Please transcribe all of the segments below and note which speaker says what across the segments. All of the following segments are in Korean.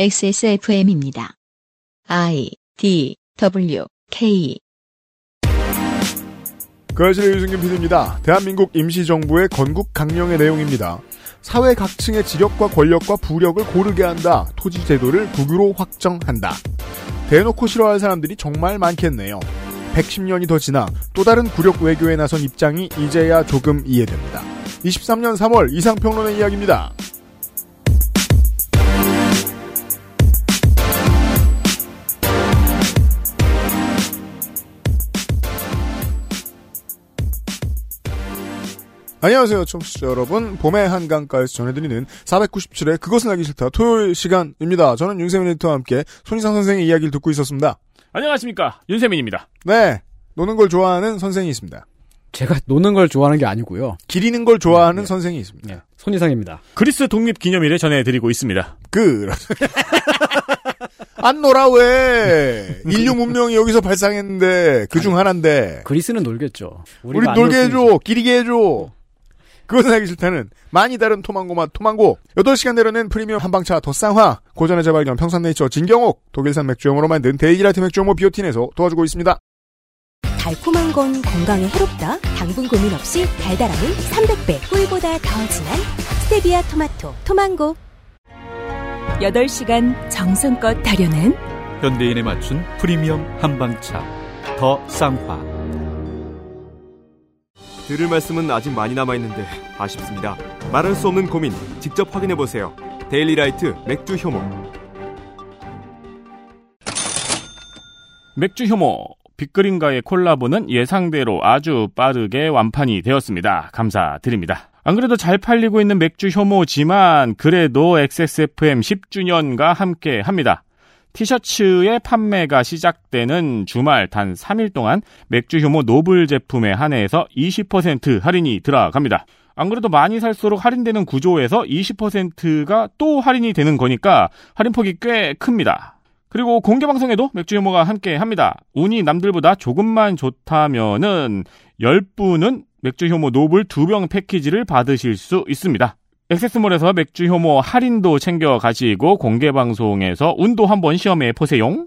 Speaker 1: XSFM입니다. I D W K
Speaker 2: 그아실의 유승균 PD입니다. 대한민국 임시정부의 건국 강령의 내용입니다. 사회 각층의 직역과 권력과 부력을 고르게 한다. 토지 제도를 국유로 확정한다. 대놓고 싫어할 사람들이 정말 많겠네요. 110년이 더 지나 또 다른 굴욕 외교에 나선 입장이 이제야 조금 이해됩니다. 23년 3월 이상평론의 이야기입니다. 안녕하세요, 청취자 여러분. 봄의 한강가에서 전해드리는 497회 그것은 알기 싫다 토요일 시간입니다. 저는 윤세민 에디터와 함께 손희상 선생의 이야기를 듣고 있었습니다.
Speaker 3: 안녕하십니까 윤세민입니다.
Speaker 2: 네, 노는 걸 좋아하는 선생이 있습니다.
Speaker 4: 제가 노는 걸 좋아하는 게 아니고요.
Speaker 2: 기리는 걸 좋아하는
Speaker 4: 네.
Speaker 2: 선생이 있습니다.
Speaker 4: 네, 손이상입니다.
Speaker 3: 그리스 독립 기념일에 전해드리고 있습니다.
Speaker 2: 그, 안 놀아, 왜? 인류 문명이 여기서 발상했는데, 그중 하나인데.
Speaker 4: 그리스는 놀겠죠.
Speaker 2: 우리 놀게
Speaker 4: 놀
Speaker 2: 해줘, 기리게 해줘. 그것은 알기 싫다는 많이 다른 토망고 맛 토망고 8시간 내로는 프리미엄 한방차 더 쌍화 고전의 재발견 평산네이처 진경옥 독일산 맥주용으로 만든 데이지라트 맥주용모 비오틴에서 도와주고 있습니다.
Speaker 5: 달콤한 건 건강에 해롭다. 당분 고민 없이 달달함을 300배. 꿀보다 더 진한 스테비아 토마토 토망고.
Speaker 6: 8시간 정성껏 다려낸
Speaker 7: 현대인에 맞춘 프리미엄 한방차 더 쌍화
Speaker 8: 들을 말씀은 아직 많이 남아있는데 아쉽습니다. 말할 수 없는 고민 직접 확인해보세요. 데일리라이트 맥주 효모
Speaker 3: 맥주 효모 빅그린과의 콜라보는 예상대로 아주 빠르게 완판이 되었습니다. 감사드립니다. 안 그래도 잘 팔리고 있는 맥주 효모지만 그래도 XSFM 10주년과 함께 합니다. 티셔츠의 판매가 시작되는 주말 단 3일 동안 맥주 효모 노블 제품에 한해서 20% 할인이 들어갑니다. 안 그래도 많이 살수록 할인되는 구조에서 20%가 또 할인이 되는 거니까 할인폭이 꽤 큽니다. 그리고 공개 방송에도 맥주 효모가 함께 합니다. 운이 남들보다 조금만 좋다면은 10분은 맥주 효모 노블 2병 패키지를 받으실 수 있습니다. 액세스몰에서 맥주 효모 할인도 챙겨 가시고 공개 방송에서 운도 한번 시험해 보세요.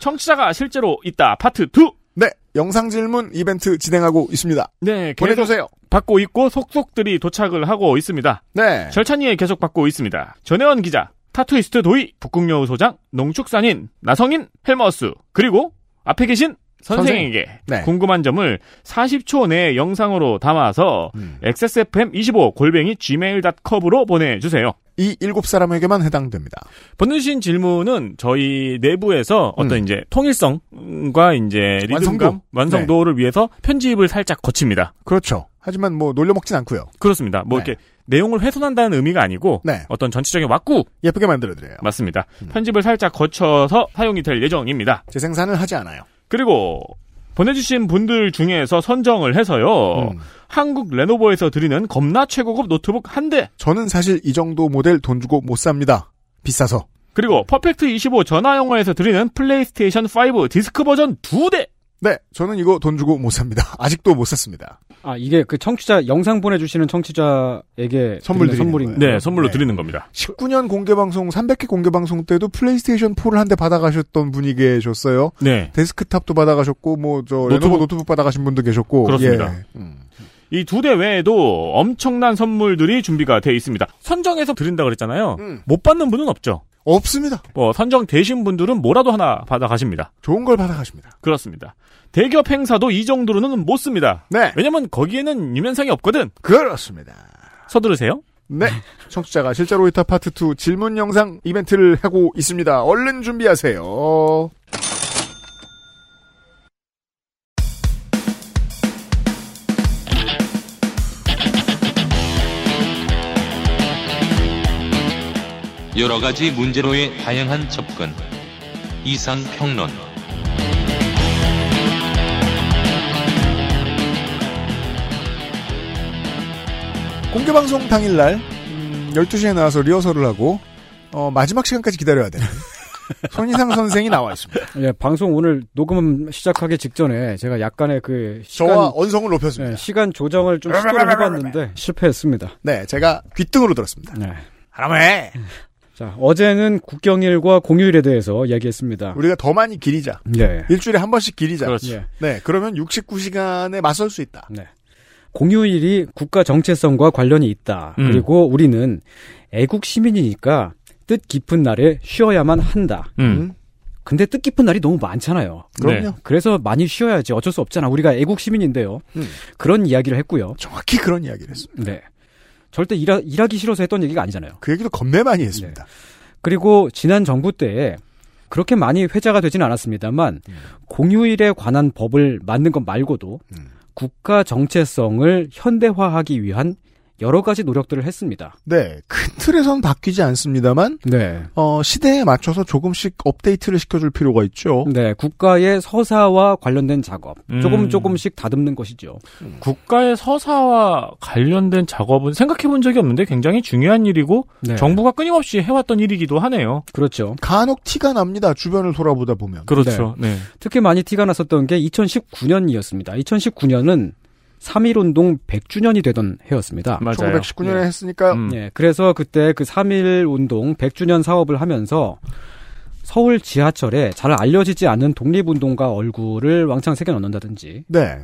Speaker 3: 청취자가 실제로 있다 파트 2.
Speaker 2: 네, 영상 질문 이벤트 진행하고 있습니다.
Speaker 3: 네,
Speaker 2: 보내주세요.
Speaker 3: 받고 있고 속속들이 도착을 하고 있습니다.
Speaker 2: 네.
Speaker 3: 절찬리에 계속 받고 있습니다. 전혜원 기자, 타투이스트 도희, 북극여우 소장, 농축산인, 나성인, 헬머스, 그리고 앞에 계신 선생에게
Speaker 2: 네.
Speaker 3: 궁금한 점을 40초 내에 영상으로 담아서
Speaker 2: 음.
Speaker 3: xsfm25 골뱅이 gmail.com으로 보내주세요.
Speaker 2: 이 일곱 사람에게만 해당됩니다.
Speaker 3: 보내주신 질문은 저희 내부에서 어떤
Speaker 2: 음.
Speaker 3: 이제 통일성과 이제 리듬감,
Speaker 2: 완성도. 네.
Speaker 3: 완성도를 위해서 편집을 살짝 거칩니다.
Speaker 2: 그렇죠. 하지만 뭐 놀려먹진 않고요.
Speaker 3: 그렇습니다. 뭐
Speaker 2: 네.
Speaker 3: 이렇게 내용을 훼손한다는 의미가 아니고
Speaker 2: 네.
Speaker 3: 어떤 전체적인 왁구
Speaker 2: 예쁘게 만들어드려요.
Speaker 3: 맞습니다.
Speaker 2: 음.
Speaker 3: 편집을 살짝 거쳐서 사용이 될 예정입니다.
Speaker 2: 재생산을 하지 않아요.
Speaker 3: 그리고 보내주신 분들 중에서 선정을 해서요.
Speaker 2: 음.
Speaker 3: 한국 레노버에서 드리는 겁나 최고급 노트북 한 대.
Speaker 2: 저는 사실 이 정도 모델 돈 주고 못 삽니다. 비싸서.
Speaker 3: 그리고 퍼펙트 25 전화영어에서 드리는 플레이스테이션 5 디스크 버전 두 대.
Speaker 2: 네, 저는 이거 돈 주고 못 삽니다. 아직도 못 샀습니다.
Speaker 4: 아, 이게 그 청취자, 영상 보내주시는 청취자에게
Speaker 2: 선물
Speaker 4: 선물인
Speaker 2: 거예요.
Speaker 3: 네, 선물로
Speaker 2: 네.
Speaker 3: 드리는 겁니다.
Speaker 2: 19년 공개 방송, 300회 공개 방송 때도 플레이스테이션 4를 한 대 받아가셨던 분이 계셨어요.
Speaker 3: 네.
Speaker 2: 데스크탑도 받아가셨고, 뭐, 저,
Speaker 3: 노트북.
Speaker 2: 레노버 노트북 받아가신 분도 계셨고.
Speaker 3: 그렇습니다.
Speaker 2: 예. 음.
Speaker 3: 이두 대 외에도 엄청난 선물들이 준비가 돼 있습니다. 선정해서 드린다 그랬잖아요.
Speaker 2: 음.
Speaker 3: 못 받는 분은 없죠.
Speaker 2: 없습니다.
Speaker 3: 뭐 선정 되신 분들은 뭐라도 하나 받아 가십니다.
Speaker 2: 좋은 걸 받아가십니다.
Speaker 3: 그렇습니다. 대기업 행사도 이 정도로는 못 씁니다.
Speaker 2: 네.
Speaker 3: 왜냐면 거기에는 유면상이 없거든.
Speaker 2: 그렇습니다.
Speaker 3: 서두르세요.
Speaker 2: 네. 청취자가 실제로 이타 파트 2 질문 영상 이벤트를 하고 있습니다. 얼른 준비하세요.
Speaker 9: 여러 가지 문제로의 다양한 접근. 이상 평론.
Speaker 2: 공개 방송 당일날, 음, 12시에 나와서 리허설을 하고, 어, 마지막 시간까지 기다려야 되는 손희상 선생이 나와 있습니다.
Speaker 4: 예, 방송 오늘 녹음 시작하기 직전에 제가 약간의 그 시간,
Speaker 2: 저와 언성을 높였습니다.
Speaker 4: 예, 시간 조정을 좀 시도를 해봤는데 실패했습니다.
Speaker 2: 네, 제가 귀등으로 들었습니다.
Speaker 4: 네.
Speaker 2: 하라매
Speaker 4: 자, 어제는 국경일과 공휴일에 대해서 이야기했습니다.
Speaker 2: 우리가 더 많이 기리자.
Speaker 4: 네.
Speaker 2: 일주일에 한 번씩 기리자.
Speaker 3: 그렇죠.
Speaker 4: 예.
Speaker 2: 네, 그러면 69시간에 맞설 수 있다.
Speaker 4: 공휴일이 국가 정체성과 관련이 있다.
Speaker 3: 음.
Speaker 4: 그리고 우리는 애국 시민이니까 뜻 깊은 날에 쉬어야만 한다.
Speaker 3: 음.
Speaker 4: 근데 뜻깊은 날이 너무 많잖아요.
Speaker 2: 그럼요.
Speaker 3: 네.
Speaker 4: 그래서 많이 쉬어야지 어쩔 수 없잖아. 우리가 애국 시민인데요.
Speaker 2: 음.
Speaker 4: 그런 이야기를 했고요.
Speaker 2: 정확히 그런 이야기를 했습니다.
Speaker 4: 네. 절대 일하, 일하기 싫어서 했던 얘기가 아니잖아요.
Speaker 2: 그 얘기도 겁내 많이 했습니다.
Speaker 4: 그리고 지난 정부 때에 그렇게 많이 회자가 되지는 않았습니다만 공휴일에 관한 법을 만든 것 말고도
Speaker 2: 음.
Speaker 4: 국가 정체성을 현대화하기 위한 여러 가지 노력들을 했습니다.
Speaker 2: 네, 큰 틀에선 바뀌지 않습니다만
Speaker 4: 네.
Speaker 2: 어, 시대에 맞춰서 조금씩 업데이트를 시켜줄 필요가 있죠.
Speaker 4: 네, 국가의 서사와 관련된 작업
Speaker 3: 음.
Speaker 4: 조금 조금씩 다듬는 것이죠.
Speaker 3: 국가의 서사와 관련된 작업은 생각해 본 적이 없는데 굉장히 중요한 일이고
Speaker 4: 네.
Speaker 3: 정부가 끊임없이 해왔던 일이기도 하네요.
Speaker 4: 그렇죠.
Speaker 2: 간혹 티가 납니다. 주변을 돌아보다 보면.
Speaker 3: 그렇죠. 네.
Speaker 4: 특히 많이 티가 났었던 게 2019년이었습니다. 2019년은 3.1운동 100주년이 되던 해였습니다.
Speaker 3: 맞아요.
Speaker 2: 1919년에
Speaker 4: 네.
Speaker 2: 했으니까
Speaker 3: 음.
Speaker 4: 예, 그래서 그때 그 3.1운동 100주년 사업을 하면서 서울 지하철에 잘 알려지지 않는 독립운동가 얼굴을 왕창 새겨 넣는다든지
Speaker 2: 네.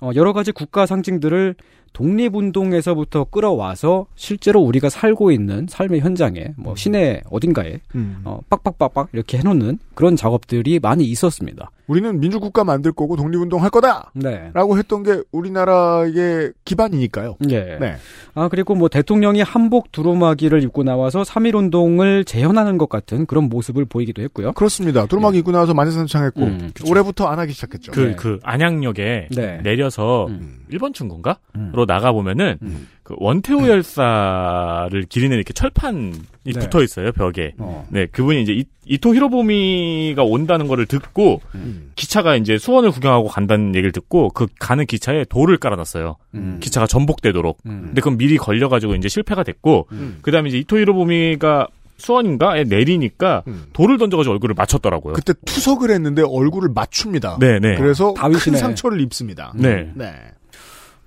Speaker 4: 어, 여러 가지 국가 상징들을 독립운동에서부터 끌어와서 실제로 우리가 살고 있는 삶의 현장에 뭐 시내 어딘가에
Speaker 2: 음.
Speaker 4: 어, 빡빡빡빡 이렇게 해놓는 그런 작업들이 많이 있었습니다.
Speaker 2: 우리는 민주국가 만들 거고 독립운동 할 거다!
Speaker 4: 네.
Speaker 2: 라고 했던 게 우리나라의 기반이니까요.
Speaker 4: 예.
Speaker 2: 네.
Speaker 4: 아, 그리고 뭐 대통령이 한복 두루마기를 입고 나와서 3.1운동을 재현하는 것 같은 그런 모습을 보이기도 했고요.
Speaker 2: 그렇습니다. 두루마기 입고 나와서 만세산창했고
Speaker 4: 음,
Speaker 2: 올해부터 안 하기 시작했죠.
Speaker 3: 그,
Speaker 4: 네.
Speaker 3: 그, 안양역에
Speaker 4: 네.
Speaker 3: 내려서
Speaker 4: 음.
Speaker 3: 일본 중구인가?
Speaker 4: 음.
Speaker 3: 로 나가 보면은,
Speaker 4: 음.
Speaker 3: 그 원태우 열사를 기리는 이렇게 철판이
Speaker 4: 네.
Speaker 3: 붙어 있어요, 벽에.
Speaker 4: 어.
Speaker 3: 네, 그분이 이제 이, 이토 히로부미가 온다는 거를 듣고,
Speaker 2: 음.
Speaker 3: 기차가 이제 수원을 구경하고 간다는 얘기를 듣고, 그 가는 기차에 돌을 깔아놨어요.
Speaker 4: 음.
Speaker 3: 기차가 전복되도록.
Speaker 4: 음.
Speaker 3: 근데 그건 미리 걸려가지고 이제 실패가 됐고,
Speaker 2: 음.
Speaker 3: 그 다음에 이제 이토 히로부미가 수원인가에 내리니까,
Speaker 2: 음.
Speaker 3: 돌을 던져가지고 얼굴을 맞췄더라고요.
Speaker 2: 그때 투석을 했는데 얼굴을 맞춥니다.
Speaker 3: 네네.
Speaker 2: 그래서 큰
Speaker 4: 다윗이네.
Speaker 2: 상처를 입습니다.
Speaker 3: 네.
Speaker 2: 네.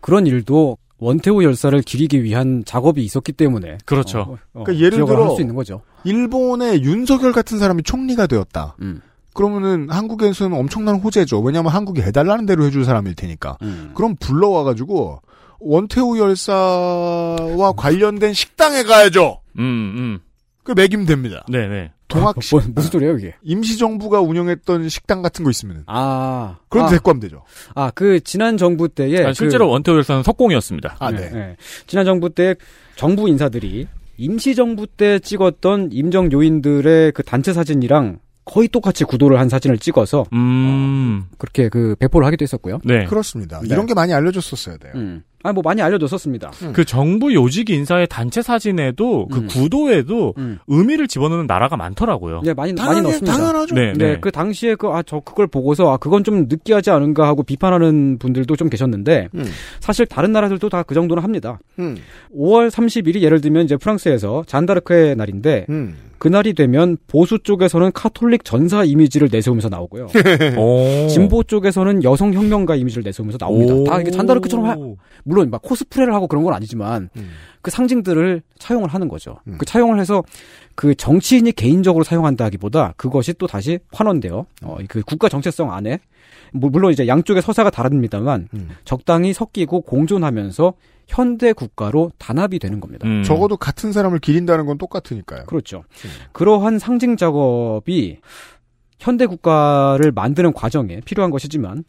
Speaker 4: 그런 일도 원태우 열사를 기리기 위한 작업이 있었기 때문에
Speaker 3: 그렇죠.
Speaker 4: 어, 어,
Speaker 2: 그러니까 예를 들어
Speaker 4: 할 수 있는 거죠.
Speaker 2: 일본의 윤석열 같은 사람이 총리가 되었다.
Speaker 4: 음.
Speaker 2: 그러면은 한국에서는 엄청난 호재죠. 왜냐하면 한국이 해달라는 대로 해줄 사람일 테니까.
Speaker 4: 음.
Speaker 2: 그럼 불러와가지고 원태우 열사와 관련된 식당에 가야죠.
Speaker 3: 음, 음.
Speaker 2: 그 매김 됩니다.
Speaker 3: 네네.
Speaker 2: 동학식
Speaker 4: 뭐, 무슨 소리예요 이게?
Speaker 2: 임시정부가 운영했던 식당 같은 거 있으면
Speaker 4: 아,
Speaker 2: 그런
Speaker 4: 아,
Speaker 2: 데리고 하면 되죠.
Speaker 4: 아, 그 지난 정부 때에
Speaker 3: 아, 실제로 원태우 열사는 석공이었습니다.
Speaker 2: 아,
Speaker 4: 그,
Speaker 2: 네.
Speaker 4: 예, 예. 지난 정부 때 정부 인사들이 임시정부 때 찍었던 임정 요인들의 그 단체 사진이랑 거의 똑같이 구도를 한 사진을 찍어서
Speaker 3: 음,
Speaker 4: 그렇게 그 배포를 하기도 했었고요.
Speaker 3: 네.
Speaker 2: 그렇습니다.
Speaker 4: 네.
Speaker 2: 이런 게 많이 알려졌었어야 돼요.
Speaker 4: 음. 아, 뭐 많이 알려줬었습니다.
Speaker 3: 그 정부 요직 인사의 단체 사진에도 그
Speaker 4: 음.
Speaker 3: 구도에도
Speaker 4: 음.
Speaker 3: 의미를 집어넣는 나라가 많더라고요.
Speaker 4: 네, 많이 많이
Speaker 2: 당연히,
Speaker 4: 넣었습니다.
Speaker 2: 당연하죠.
Speaker 3: 네,
Speaker 4: 네,
Speaker 3: 네.
Speaker 4: 그 당시에 그, 아, 저, 그걸 보고서, 아, 그건 좀 느끼하지 않은가 하고 비판하는 분들도 좀 계셨는데,
Speaker 2: 음.
Speaker 4: 사실 다른 나라들도 다 그 정도는 합니다.
Speaker 2: 음.
Speaker 4: 5월 30일이 예를 들면 이제 프랑스에서 잔다르크의 날인데,
Speaker 2: 음.
Speaker 4: 그날이 되면 보수 쪽에서는 카톨릭 전사 이미지를 내세우면서 나오고요.
Speaker 3: 오.
Speaker 4: 진보 쪽에서는 여성 혁명가 이미지를 내세우면서 나옵니다.
Speaker 3: 오.
Speaker 4: 다 이게 잔다르크처럼 하, 물론 막 코스프레를 하고 그런 건 아니지만
Speaker 2: 음.
Speaker 4: 그 상징들을 차용을 하는 거죠.
Speaker 2: 음.
Speaker 4: 그 차용을 해서 그 정치인이 개인적으로 사용한다기보다 그것이 또 다시 환원돼요. 어, 그 국가 정체성 안에 뭐 물론 이제 양쪽의 서사가 다릅니다만
Speaker 2: 음.
Speaker 4: 적당히 섞이고 공존하면서 현대 국가로 단합이 되는 겁니다.
Speaker 3: 음.
Speaker 2: 적어도 같은 사람을 기린다는 건 똑같으니까요.
Speaker 4: 그렇죠. 그러한 상징 작업이 현대 국가를 만드는 과정에 필요한 것이지만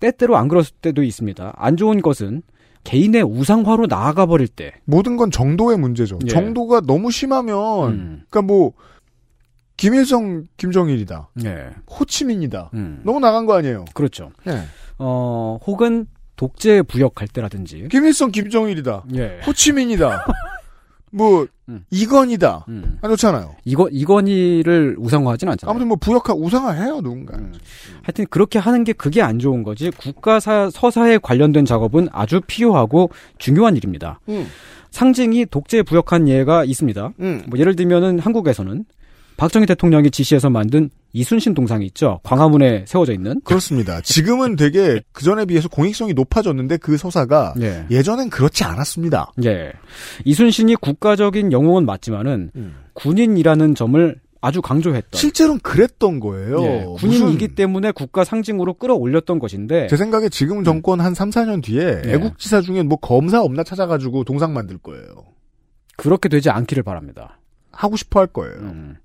Speaker 4: 때때로 안 그럴 때도 있습니다. 안 좋은 것은 개인의 우상화로 나아가 버릴 때.
Speaker 2: 모든 건 정도의 문제죠.
Speaker 4: 예.
Speaker 2: 정도가 너무 심하면,
Speaker 4: 음.
Speaker 2: 그러니까 뭐 김일성, 김정일이다,
Speaker 4: 예.
Speaker 2: 호치민이다.
Speaker 4: 음.
Speaker 2: 너무 나간 거 아니에요?
Speaker 4: 그렇죠.
Speaker 2: 예.
Speaker 4: 어, 혹은 독재 부역할 때라든지.
Speaker 2: 김일성, 김정일이다,
Speaker 4: 예.
Speaker 2: 호치민이다, 뭐
Speaker 4: 음.
Speaker 2: 이건이다.
Speaker 4: 음.
Speaker 2: 안 좋잖아요.
Speaker 4: 이거 이건희를 우상화하진 않잖아요.
Speaker 2: 아무튼 뭐 부역하 우상화해요 누군가.
Speaker 4: 음. 하여튼 그렇게 하는 게 그게 안 좋은 거지. 국가 사, 서사에 관련된 작업은 아주 필요하고 중요한 일입니다.
Speaker 2: 음.
Speaker 4: 상징이 독재 부역한 예가 있습니다.
Speaker 2: 음.
Speaker 4: 뭐 예를 들면은 한국에서는 박정희 대통령이 지시해서 만든 이순신 동상이 있죠. 광화문에 세워져 있는.
Speaker 2: 그렇습니다. 지금은 되게 그 전에 비해서 공익성이 높아졌는데 그 서사가
Speaker 4: 예.
Speaker 2: 예전엔 그렇지 않았습니다.
Speaker 4: 예. 이순신이 국가적인 영웅은 맞지만은
Speaker 2: 음.
Speaker 4: 군인이라는 점을 아주 강조했던.
Speaker 2: 실제로는 그랬던 거예요.
Speaker 4: 예,
Speaker 2: 무슨-
Speaker 4: 군인이기 때문에 국가 상징으로 끌어올렸던 것인데
Speaker 2: 제 생각에 지금 정권 한 3, 4년 뒤에
Speaker 4: 예.
Speaker 2: 애국지사 중에 뭐 검사 없나 찾아가지고 동상 만들 거예요.
Speaker 4: 그렇게 되지 않기를 바랍니다.
Speaker 2: 하고 싶어 할 거예요.
Speaker 4: 음.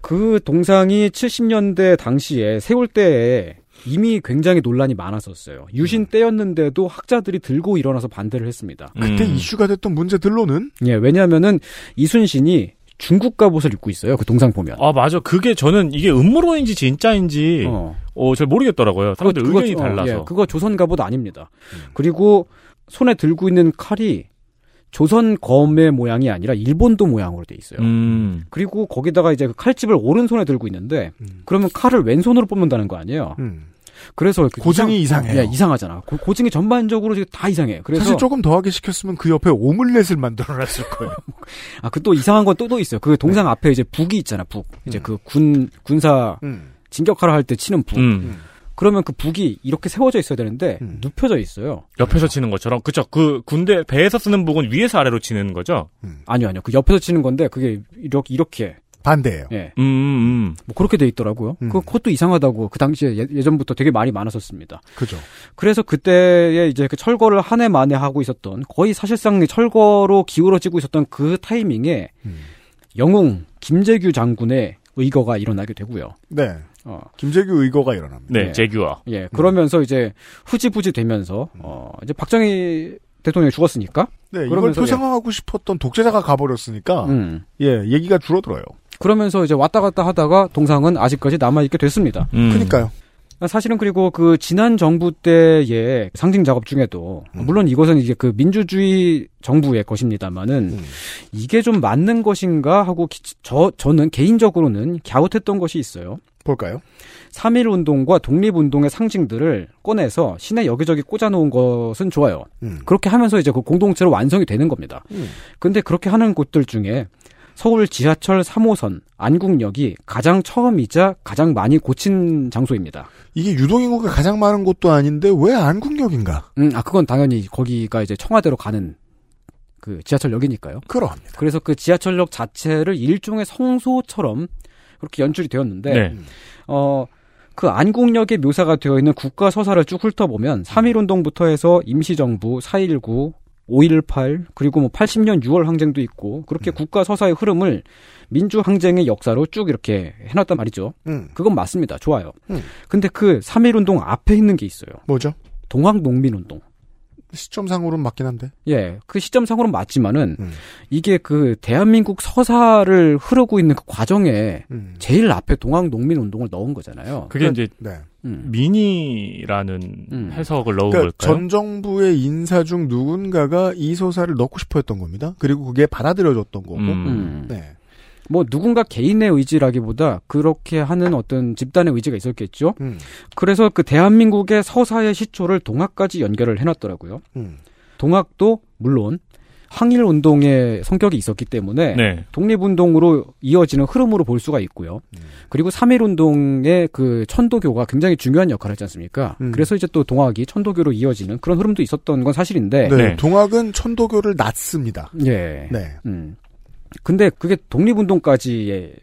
Speaker 4: 그 동상이 70년대 당시에 세울 때에 이미 굉장히 논란이 많았었어요. 유신 때였는데도 학자들이 들고 일어나서 반대를 했습니다.
Speaker 2: 그때
Speaker 3: 음.
Speaker 2: 이슈가 됐던 문제들로는
Speaker 4: 예, 왜냐하면은 이순신이 중국 갑옷을 입고 있어요. 그 동상 보면.
Speaker 3: 아 맞아. 그게 저는 이게 음모론인지 진짜인지
Speaker 4: 어.
Speaker 3: 어, 잘 모르겠더라고요. 사람들
Speaker 4: 그거-
Speaker 3: 의견이
Speaker 4: 그거- 어,
Speaker 3: 달라서.
Speaker 4: 예, 그거 조선 갑옷 아닙니다. 그리고 손에 들고 있는 칼이 조선 검의 모양이 아니라 일본도 모양으로 돼 있어요.
Speaker 3: 음.
Speaker 4: 그리고 거기다가 이제 그 칼집을 오른손에 들고 있는데
Speaker 2: 음.
Speaker 4: 그러면 칼을 왼손으로 뽑는다는 거 아니에요.
Speaker 2: 음.
Speaker 4: 그래서 그
Speaker 2: 고증이
Speaker 4: 이상-
Speaker 2: 이상 해요.
Speaker 4: 예, 이상하잖아. 고, 고증이 전반적으로 지금 다 이상해. 그래서
Speaker 2: 사실 조금 더하게 시켰으면 그 옆에 오믈렛을 만들어놨을 거예요.
Speaker 4: 아 그 또 이상한 건 또 또 있어요. 그 동상 앞에 이제 북이 있잖아. 북. 이제
Speaker 2: 음.
Speaker 4: 그군 군사
Speaker 2: 음.
Speaker 4: 진격하러 할 때 치는 북.
Speaker 3: 음.
Speaker 4: 그러면 그 북이 이렇게 세워져 있어야 되는데
Speaker 2: 음.
Speaker 4: 눕혀져 있어요.
Speaker 3: 옆에서 치는 것처럼 그쵸. 그 군대 배에서 쓰는 북은 위에서 아래로 치는 거죠.
Speaker 4: 아니요, 아니요. 그 옆에서 치는 건데 그게 이렇게 이렇게
Speaker 2: 반대예요.
Speaker 4: 예.
Speaker 3: 음, 음.
Speaker 4: 뭐 그렇게 돼 있더라고요.
Speaker 2: 음.
Speaker 4: 그 그것도 이상하다고 그 당시에 예, 예전부터 되게 말이 많았었습니다.
Speaker 2: 그죠.
Speaker 4: 그래서 그때에 이제 그 철거를 한 해 만에 하고 있었던 거의 사실상 철거로 기울어지고 있었던 그 타이밍에
Speaker 2: 음.
Speaker 4: 영웅 김재규 장군의 의거가 일어나게 되고요.
Speaker 2: 네.
Speaker 4: 어,
Speaker 2: 김재규 의거가 일어납니다.
Speaker 3: 네,
Speaker 4: 네.
Speaker 3: 재규어.
Speaker 4: 예, 그러면서 이제 후지부지 되면서 어, 이제 박정희 대통령이 죽었으니까
Speaker 2: 네, 이걸 표상화하고 싶었던 독재자가 가버렸으니까,
Speaker 4: 음.
Speaker 2: 예, 얘기가 줄어들어요.
Speaker 4: 그러면서 이제 왔다 갔다 하다가 동상은 아직까지 남아 있게 됐습니다.
Speaker 3: 음.
Speaker 2: 그니까요.
Speaker 4: 사실은 그리고 그 지난 정부 때의 상징 작업 중에도
Speaker 2: 음.
Speaker 4: 물론 이것은 이제 그 민주주의 정부의 것입니다만은
Speaker 2: 음.
Speaker 4: 이게 좀 맞는 것인가 하고 기- 저 저는 개인적으로는 갸웃했던 것이 있어요.
Speaker 2: 볼까요?
Speaker 4: 3.1 운동과 독립 운동의 상징들을 꺼내서 시내 여기저기 꽂아 놓은 것은 좋아요.
Speaker 2: 음.
Speaker 4: 그렇게 하면서 이제 그 공동체로 완성이 되는 겁니다.
Speaker 2: 음.
Speaker 4: 근데 그렇게 하는 곳들 중에 서울 지하철 3호선 안국역이 가장 처음이자 가장 많이 고친 장소입니다.
Speaker 2: 이게 유동인구가 가장 많은 곳도 아닌데 왜 안국역인가?
Speaker 4: 음, 아 그건 당연히 거기가 이제 청와대로 가는 그 지하철역이니까요.
Speaker 2: 그러합니다.
Speaker 4: 그래서 그 지하철역 자체를 일종의 성소처럼 그렇게 연출이 되었는데
Speaker 3: 네.
Speaker 4: 어, 그 안국역에 묘사가 되어 있는 국가 서사를 쭉 훑어보면 3.1운동부터 해서 임시정부, 4.19, 5.18, 그리고 뭐 80년 6월 항쟁도 있고, 그렇게 국가 서사의 흐름을 민주 항쟁의 역사로 쭉 이렇게 해놨단 말이죠.
Speaker 2: 음.
Speaker 4: 그건 맞습니다. 좋아요.
Speaker 2: 음.
Speaker 4: 근데 그 3.1 운동 앞에 있는 게 있어요.
Speaker 2: 뭐죠?
Speaker 4: 동학 농민 운동.
Speaker 2: 시점상으로는 맞긴 한데.
Speaker 4: 예, 그 시점상으로는 맞지만은,
Speaker 2: 음.
Speaker 4: 이게 그 대한민국 서사를 흐르고 있는 그 과정에
Speaker 2: 음.
Speaker 4: 제일 앞에 동학 농민 운동을 넣은 거잖아요.
Speaker 3: 그게 이제
Speaker 2: 네.
Speaker 4: 음.
Speaker 3: 미니라는
Speaker 4: 음.
Speaker 3: 해석을 넣은
Speaker 2: 그러니까
Speaker 3: 걸까요?
Speaker 2: 전 정부의 인사 중 누군가가 이 소사를 넣고 싶어 했던 겁니다. 그리고 그게 받아들여졌던 거고.
Speaker 3: 음.
Speaker 4: 음.
Speaker 2: 네.
Speaker 4: 뭐 누군가 개인의 의지라기보다 그렇게 하는 어떤 집단의 의지가 있었겠죠.
Speaker 2: 음.
Speaker 4: 그래서 그 대한민국의 서사의 시초를 동학까지 연결을 해놨더라고요.
Speaker 2: 음.
Speaker 4: 동학도 물론 항일 운동의 성격이 있었기 때문에
Speaker 3: 네.
Speaker 4: 독립운동으로 이어지는 흐름으로 볼 수가 있고요.
Speaker 2: 음.
Speaker 4: 그리고 3.1 운동의 그 천도교가 굉장히 중요한 역할을 했지 않습니까?
Speaker 2: 음.
Speaker 4: 그래서 이제 또 동학이 천도교로 이어지는 그런 흐름도 있었던 건 사실인데,
Speaker 2: 네.
Speaker 3: 네.
Speaker 2: 동학은 천도교를 낳습니다.
Speaker 4: 예.
Speaker 2: 네.
Speaker 4: 음. 근데 그게 독립운동까지의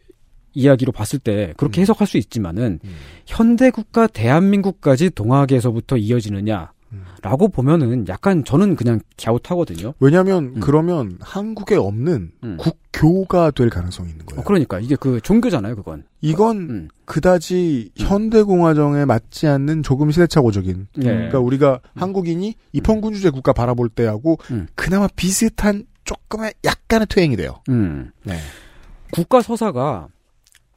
Speaker 4: 이야기로 봤을 때 그렇게
Speaker 2: 음.
Speaker 4: 해석할 수 있지만은
Speaker 2: 음.
Speaker 4: 현대 국가 대한민국까지 동학에서부터 이어지느냐 라고
Speaker 2: 음.
Speaker 4: 보면은 약간 저는 그냥 갸웃하거든요.
Speaker 2: 왜냐하면
Speaker 4: 음.
Speaker 2: 그러면 한국에 없는
Speaker 4: 음.
Speaker 2: 국교가 될 가능성이 있는 거예요.
Speaker 4: 어, 그러니까 이게 그 종교잖아요, 그건.
Speaker 2: 이건
Speaker 4: 음.
Speaker 2: 그다지 현대공화정에 맞지 않는 조금 시대착오적인.
Speaker 4: 예.
Speaker 2: 그러니까 우리가 한국인이 입헌군주제 국가 바라볼 때하고
Speaker 4: 음.
Speaker 2: 그나마 비슷한 조금의 약간의 퇴행이 돼요.
Speaker 4: 음.
Speaker 2: 네.
Speaker 4: 국가 서사가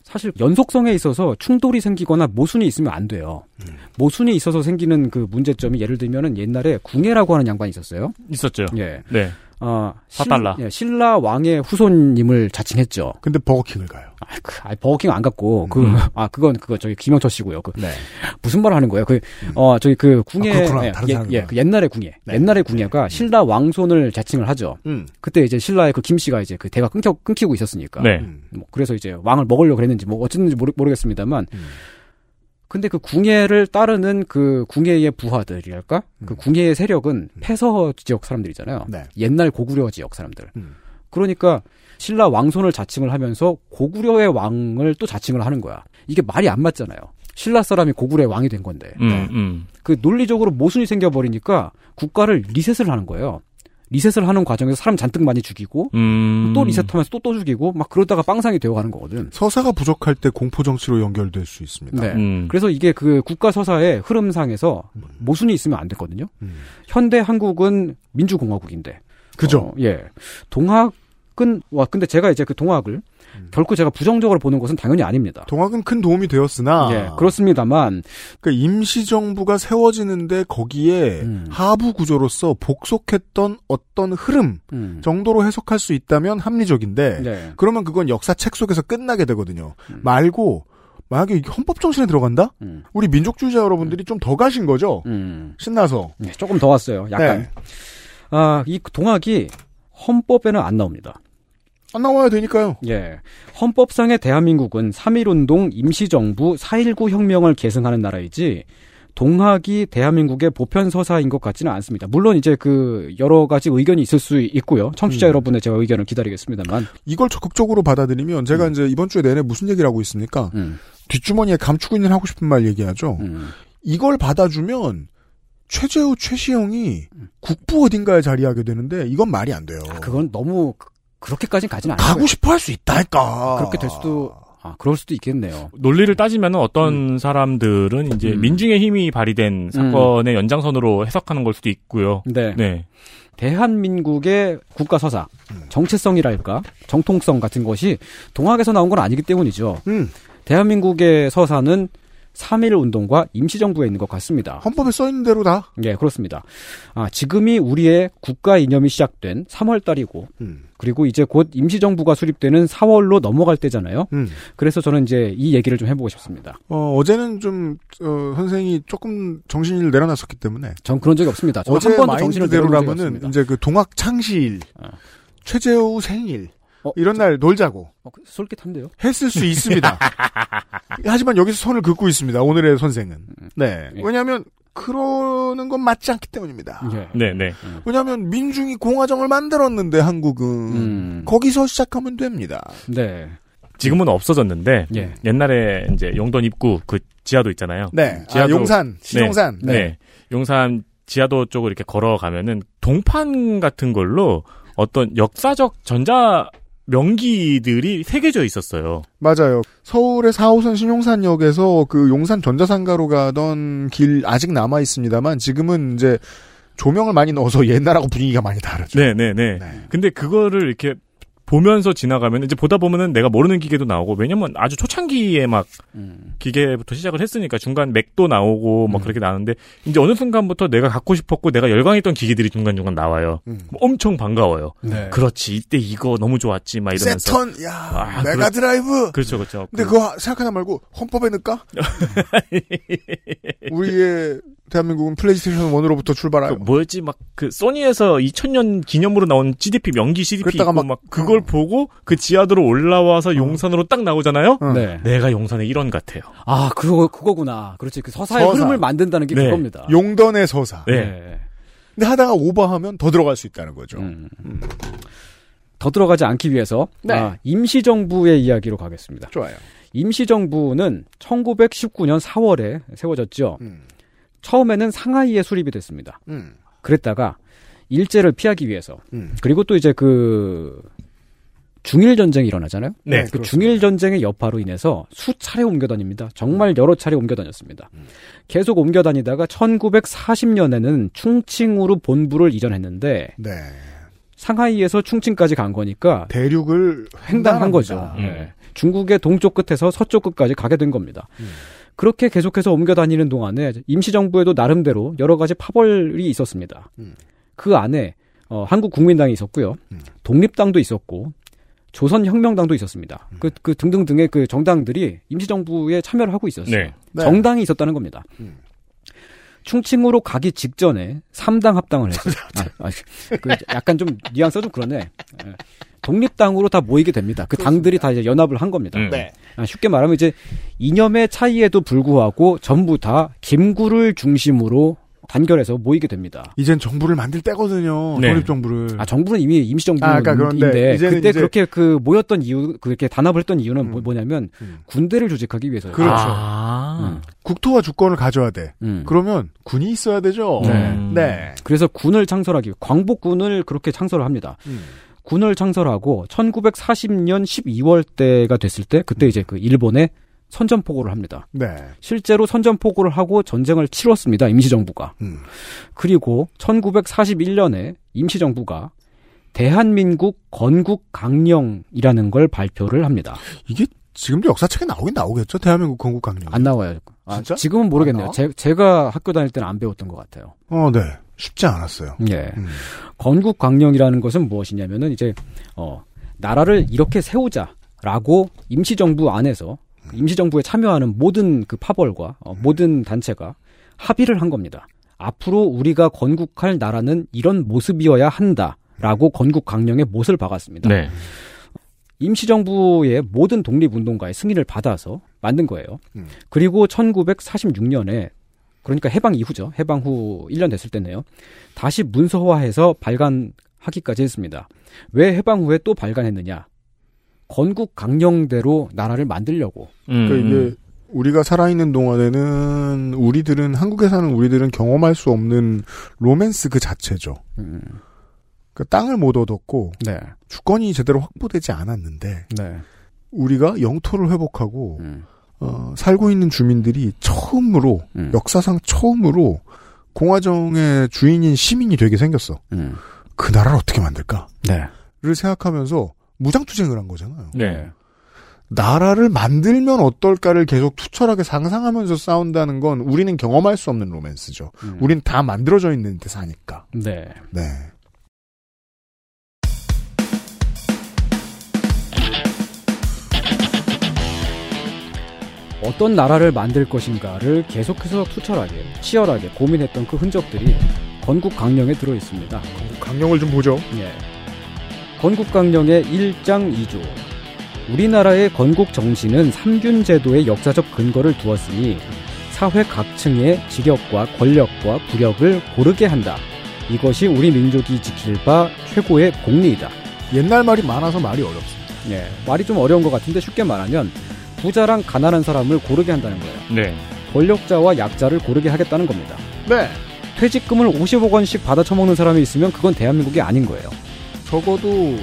Speaker 4: 사실 연속성에 있어서 충돌이 생기거나 모순이 있으면 안 돼요.
Speaker 2: 음.
Speaker 4: 모순이 있어서 생기는 그 문제점이 예를 들면은 옛날에 궁예라고 하는 양반이 있었어요.
Speaker 3: 있었죠.
Speaker 4: 예.
Speaker 3: 네.
Speaker 4: 어,
Speaker 3: 사달라.
Speaker 4: 신, 예, 신라 왕의 후손님을 자칭했죠.
Speaker 2: 근데 버거킹을 가요.
Speaker 4: 아, 그, 아, 버거킹 안 갔고 그,
Speaker 3: 음.
Speaker 4: 아, 그건 그거 저기 김영철 씨고요. 그
Speaker 2: 네.
Speaker 4: 무슨 말을 하는 거예요? 그, 어, 저기 그 궁예,
Speaker 2: 아.
Speaker 4: 예, 예. 예, 그 옛날의 궁예,
Speaker 2: 네.
Speaker 4: 옛날의 궁예가 신라 왕손을 자칭을 하죠.
Speaker 2: 음.
Speaker 4: 그때 이제 신라의 그 김 씨가 이제 그 대가 끊겨 끊기고 있었으니까.
Speaker 3: 네.
Speaker 2: 음.
Speaker 4: 뭐 그래서 이제 왕을 먹으려고 그랬는지 뭐 어쨌는지 모르, 모르겠습니다만.
Speaker 2: 음.
Speaker 4: 근데 그 궁예를 따르는 그 궁예의 부하들이랄까? 그
Speaker 2: 음.
Speaker 4: 궁예의 세력은 폐서 지역 사람들이잖아요.
Speaker 2: 네.
Speaker 4: 옛날 고구려 지역 사람들.
Speaker 2: 음.
Speaker 4: 그러니까 신라 왕손을 자칭을 하면서 고구려의 왕을 또 자칭을 하는 거야. 이게 말이 안 맞잖아요. 신라 사람이 고구려의 왕이 된 건데.
Speaker 3: 음,
Speaker 2: 네.
Speaker 3: 음.
Speaker 4: 그 논리적으로 모순이 생겨버리니까 국가를 리셋을 하는 거예요. 리셋을 하는 과정에서 사람 잔뜩 많이 죽이고
Speaker 3: 음.
Speaker 4: 또 리셋하면서 또또 죽이고 막 그러다가 빵상이 되어가는 거거든.
Speaker 2: 서사가 부족할 때 공포 정치로 연결될 수 있습니다.
Speaker 4: 네.
Speaker 3: 음.
Speaker 4: 그래서 이게 그 국가 서사의 흐름상에서 모순이 있으면 안 되거든요.
Speaker 2: 음.
Speaker 4: 현대 한국은 민주공화국인데.
Speaker 2: 그죠?
Speaker 4: 어, 예. 동학은 와 근데 제가 이제 그 동학을
Speaker 2: 음.
Speaker 4: 결코 제가 부정적으로 보는 것은 당연히 아닙니다.
Speaker 2: 동학은 큰 도움이 되었으나
Speaker 4: 예, 그렇습니다만
Speaker 2: 그러니까 임시정부가 세워지는데 거기에
Speaker 4: 음.
Speaker 2: 하부 구조로서 복속했던 어떤 흐름
Speaker 4: 음,
Speaker 2: 정도로 해석할 수 있다면 합리적인데
Speaker 4: 네.
Speaker 2: 그러면 그건 역사책 속에서 끝나게 되거든요.
Speaker 4: 음.
Speaker 2: 말고 만약에 이게 헌법 정신에 들어간다?
Speaker 4: 음,
Speaker 2: 우리 민족주의자 여러분들이 좀 더 가신 거죠?
Speaker 4: 음.
Speaker 2: 신나서.
Speaker 4: 네, 조금 더 왔어요. 약간.
Speaker 2: 네.
Speaker 4: 아, 이 동학이 헌법에는 안 나옵니다.
Speaker 2: 안 나와야 되니까요.
Speaker 4: 예. 헌법상의 대한민국은 3.1운동, 임시정부, 4.19 혁명을 계승하는 나라이지, 동학이 대한민국의 보편 서사인 것 같지는 않습니다. 물론 이제 그 여러 가지 의견이 있을 수 있고요. 청취자
Speaker 2: 음.
Speaker 4: 여러분의 제가 의견을 기다리겠습니다만.
Speaker 2: 이걸 적극적으로 받아들이면 제가 이제 이번 주에 내내 무슨 얘기를 하고 있습니까?
Speaker 4: 음,
Speaker 2: 뒷주머니에 감추고 있는 하고 싶은 말 얘기하죠.
Speaker 4: 음.
Speaker 2: 이걸 받아주면 최재우 최시영이 국부 어딘가에 자리하게 되는데 이건 말이 안 돼요.
Speaker 4: 아, 그건 너무 그- 그렇게까지는 가지는 않아요.
Speaker 2: 가고 싶어 할 수 있다니까.
Speaker 4: 그렇게 될 수도 아, 그럴 수도 있겠네요.
Speaker 3: 논리를 따지면 어떤 사람들은 이제
Speaker 4: 음.
Speaker 3: 민중의 힘이 발휘된 사건의 연장선으로 해석하는 걸 수도 있고요.
Speaker 4: 네.
Speaker 3: 네.
Speaker 4: 대한민국의 국가 서사,
Speaker 2: 음.
Speaker 4: 정체성이랄까, 정통성 같은 것이 동학에서 나온 건 아니기 때문이죠.
Speaker 2: 음,
Speaker 4: 대한민국의 서사는 3.1 운동과 임시정부에 있는 것 같습니다.
Speaker 2: 헌법에 써 있는 대로다.
Speaker 4: 예, 그렇습니다. 아, 지금이 우리의 국가 이념이 시작된 3월 달이고,
Speaker 2: 음,
Speaker 4: 그리고 이제 곧 임시정부가 수립되는 4월로 넘어갈 때잖아요.
Speaker 2: 음.
Speaker 4: 그래서 저는 이제 이 얘기를 좀 해보고 싶습니다.
Speaker 2: 어, 어제는 좀 어, 선생이 조금 정신을 내려놨었기 때문에
Speaker 4: 전 그런 적이 없습니다. 저는
Speaker 2: 어제
Speaker 4: 한 번도 정신을 없습니다.
Speaker 2: 이제 그 동학 창실,
Speaker 4: 어.
Speaker 2: 최재우 생일
Speaker 4: 어,
Speaker 2: 이런 날 놀자고
Speaker 4: 어, 솔깃한데요?
Speaker 2: 했을 수 있습니다. 하지만 여기서 선을 긋고 있습니다. 오늘의 선생은. 네.
Speaker 4: 예.
Speaker 2: 왜냐하면 그러는 건 맞지 않기 때문입니다.
Speaker 4: 예.
Speaker 3: 네, 네.
Speaker 2: 왜냐하면 민중이 공화정을 만들었는데 한국은
Speaker 4: 음.
Speaker 2: 거기서 시작하면 됩니다.
Speaker 4: 네.
Speaker 3: 지금은 없어졌는데
Speaker 4: 예.
Speaker 3: 옛날에 이제 용돈 입구 그 지하도 있잖아요.
Speaker 2: 네. 아,
Speaker 3: 지하도-
Speaker 2: 용산, 시종산.
Speaker 3: 네. 용산 지하도 쪽을 이렇게 걸어가면은 동판 같은 걸로 어떤 역사적 전자 명기들이 새겨져 있었어요.
Speaker 2: 맞아요. 서울의 4호선 신용산역에서 그 용산 전자상가로 가던 길 아직 남아 있습니다만 지금은 이제 조명을 많이 넣어서 옛날하고 분위기가 많이 다르죠.
Speaker 3: 네, 네, 네.
Speaker 2: 네.
Speaker 3: 근데 그거를 이렇게 보면서 지나가면 이제 보다 보면은 내가 모르는 기계도 나오고 왜냐면 아주 초창기에 막
Speaker 4: 음.
Speaker 3: 기계부터 시작을 했으니까 중간 맥도 나오고 막
Speaker 4: 음.
Speaker 3: 그렇게 나오는데 이제 어느 순간부터 내가 갖고 싶었고 내가 열광했던 기계들이 중간 중간 나와요.
Speaker 2: 음.
Speaker 3: 뭐 엄청 반가워요.
Speaker 4: 네.
Speaker 3: 그렇지 이때 이거 너무 좋았지 막 이러면서
Speaker 2: 새턴, 야,
Speaker 3: 아,
Speaker 2: 메가 드라이브.
Speaker 3: 그렇죠 그렇죠.
Speaker 2: 근데 그거 생각하나 말고 헌법에 넣을까? 우리의 대한민국은 플레이스테이션 1으로부터
Speaker 3: 그
Speaker 2: 출발하여.
Speaker 3: 뭐였지 막 그 소니에서 2000년 기념으로 나온 CDP 명기 CDP
Speaker 2: 그랬다가
Speaker 3: 있고
Speaker 2: 막-
Speaker 3: 막, 그걸
Speaker 2: 어.
Speaker 3: 보고 그 지하도로 올라와서 용산으로 딱 나오잖아요.
Speaker 2: 어.
Speaker 4: 네.
Speaker 3: 내가 용산의 일원 같아요.
Speaker 4: 아, 그거, 그거구나. 그렇지. 그 서사의
Speaker 2: 서사.
Speaker 4: 흐름을 만든다는 게
Speaker 3: 네.
Speaker 4: 그겁니다.
Speaker 2: 용던의 서사.
Speaker 3: 네.
Speaker 2: 근데 하다가 오버하면 더 들어갈 수 있다는 거죠.
Speaker 4: 음. 더 들어가지 않기 위해서
Speaker 2: 네.
Speaker 4: 아, 임시정부의 이야기로 가겠습니다.
Speaker 2: 좋아요.
Speaker 4: 임시정부는 1919년 4월에 세워졌죠.
Speaker 2: 음.
Speaker 4: 처음에는 상하이에 수립이 됐습니다.
Speaker 2: 음.
Speaker 4: 그랬다가 일제를 피하기 위해서
Speaker 2: 음.
Speaker 4: 그리고 또 이제 그 중일 전쟁이 일어나잖아요.
Speaker 3: 네,
Speaker 4: 그. 중일 전쟁의 여파로 인해서 수차례 옮겨 다닙니다. 정말 여러 차례 옮겨 다녔습니다. 계속 옮겨 다니다가 1940년에는 충칭으로 본부를 이전했는데
Speaker 2: 네.
Speaker 4: 상하이에서 충칭까지 간 거니까
Speaker 2: 대륙을
Speaker 4: 횡단한 거죠.
Speaker 3: 음.
Speaker 4: 네. 중국의 동쪽 끝에서 서쪽 끝까지 가게 된 겁니다.
Speaker 2: 음.
Speaker 4: 그렇게 계속해서 옮겨 다니는 동안에 임시정부에도 나름대로 여러 가지 파벌이 있었습니다.
Speaker 2: 음.
Speaker 4: 그 안에 어, 한국 국민당이 있었고요.
Speaker 2: 음.
Speaker 4: 독립당도 있었고 조선혁명당도 있었습니다. 그, 그 등등등의 그 정당들이 임시정부에 참여를 하고 있었어요.
Speaker 3: 네.
Speaker 2: 네.
Speaker 4: 정당이 있었다는 겁니다.
Speaker 2: 음.
Speaker 4: 충칭으로 가기 직전에 3당 합당을 했어요. 아, 아, 그 약간 좀 뉘앙스가 좀 그러네. 예. 독립당으로 다 모이게 됩니다. 그 당들이 다 이제 연합을 한 겁니다.
Speaker 3: 음.
Speaker 2: 네.
Speaker 4: 아, 쉽게 말하면 이제 이념의 차이에도 불구하고 전부 다 김구를 중심으로 단결해서 모이게 됩니다.
Speaker 2: 이젠 정부를 만들 때거든요.
Speaker 3: 네.
Speaker 2: 독립정부를.
Speaker 4: 아 정부는 이미
Speaker 2: 아,
Speaker 4: 임시정부인데
Speaker 2: 그러니까 그런데 이제는
Speaker 4: 그때
Speaker 2: 이제-
Speaker 4: 그렇게 그 모였던 이유 그렇게 단합을 했던 이유는
Speaker 2: 음.
Speaker 4: 뭐- 뭐냐면
Speaker 2: 음.
Speaker 4: 군대를 조직하기 위해서요.
Speaker 2: 그렇죠.
Speaker 3: 아.
Speaker 2: 국토와 주권을 가져야 돼.
Speaker 4: 음.
Speaker 2: 그러면 군이 있어야 되죠.
Speaker 4: 네.
Speaker 2: 네.
Speaker 4: 그래서 군을 창설하기 위해 광복군을 그렇게 창설을 합니다.
Speaker 2: 음.
Speaker 4: 군을 창설하고 1940년 12월 때가 됐을 때 그때 이제 그 일본에 선전포고를 합니다.
Speaker 2: 네.
Speaker 4: 실제로 선전포고를 하고 전쟁을 치렀습니다. 임시정부가.
Speaker 2: 음.
Speaker 4: 그리고 1941년에 임시정부가 대한민국 건국 강령이라는 걸 발표를 합니다.
Speaker 2: 이게 지금도 역사책에 나오긴 나오겠죠. 대한민국 건국 강령.
Speaker 4: 안 나와요. 아,
Speaker 2: 진짜?
Speaker 4: 지금은
Speaker 2: 안
Speaker 4: 모르겠네요.
Speaker 2: 나와?
Speaker 4: 제, 제가 학교 다닐 때는 안 배웠던 것 같아요.
Speaker 2: 어, 네. 쉽지 않았어요.
Speaker 4: 예.
Speaker 2: 음.
Speaker 4: 건국 강령이라는 것은 무엇이냐면은 이제 어 나라를 이렇게 세우자라고 임시정부 안에서 그 임시정부에 참여하는 모든 그 파벌과 어, 모든 단체가 합의를 한 겁니다. 앞으로 우리가 건국할 나라는 이런 모습이어야 한다라고 건국 강령에 못을 박았습니다.
Speaker 3: 네.
Speaker 4: 임시정부의 모든 독립운동가의 승인을 받아서 만든 거예요.
Speaker 2: 음.
Speaker 4: 그리고 1946년에 그러니까 해방 이후죠. 해방 후 1년 됐을 때네요. 다시 문서화해서 발간하기까지 했습니다. 왜 해방 후에 또 발간했느냐? 건국 강령대로 나라를 만들려고.
Speaker 3: 음.
Speaker 2: 그러니까 이게 우리가 살아있는 동안에는 우리들은 한국에 사는 우리들은 경험할 수 없는 로맨스 그 자체죠.
Speaker 4: 음,
Speaker 2: 그 땅을 못 얻었고
Speaker 4: 네,
Speaker 2: 주권이 제대로 확보되지 않았는데
Speaker 4: 네,
Speaker 2: 우리가 영토를 회복하고
Speaker 4: 음,
Speaker 2: 어, 살고 있는 주민들이 처음으로
Speaker 4: 음,
Speaker 2: 역사상 처음으로 공화정의 주인인 시민이 되게 생겼어.
Speaker 4: 음,
Speaker 2: 그 나라를 어떻게 만들까?
Speaker 4: 네,
Speaker 2: 를 생각하면서 무장투쟁을 한 거잖아요.
Speaker 3: 네.
Speaker 2: 나라를 만들면 어떨까를 계속 투철하게 상상하면서 싸운다는 건 우리는 경험할 수 없는 로맨스죠.
Speaker 4: 음,
Speaker 2: 우린 다 만들어져 있는 데 사니까.
Speaker 4: 네.
Speaker 2: 네.
Speaker 4: 어떤 나라를 만들 것인가를 계속해서 투철하게, 치열하게 고민했던 그 흔적들이 건국 강령에 들어 있습니다.
Speaker 2: 강령을 좀 보죠.
Speaker 4: 예. 건국 강령의 1장 2조. 우리나라의 건국 정신은 삼균 제도의 역사적 근거를 두었으니 사회 각층의 직역과 권력과 부력을 고르게 한다. 이것이 우리 민족이 지킬 바 최고의 공리이다.
Speaker 2: 옛날 말이 많아서 말이 어렵습니다.
Speaker 4: 예. 말이 좀 어려운 것 같은데 쉽게 말하면 부자랑 가난한 사람을 고르게 한다는 거예요.
Speaker 3: 네.
Speaker 4: 권력자와 약자를 고르게 하겠다는 겁니다.
Speaker 2: 네.
Speaker 4: 퇴직금을 50억 원씩 받아 처먹는 사람이 있으면 그건 대한민국이 아닌 거예요.
Speaker 2: 적어도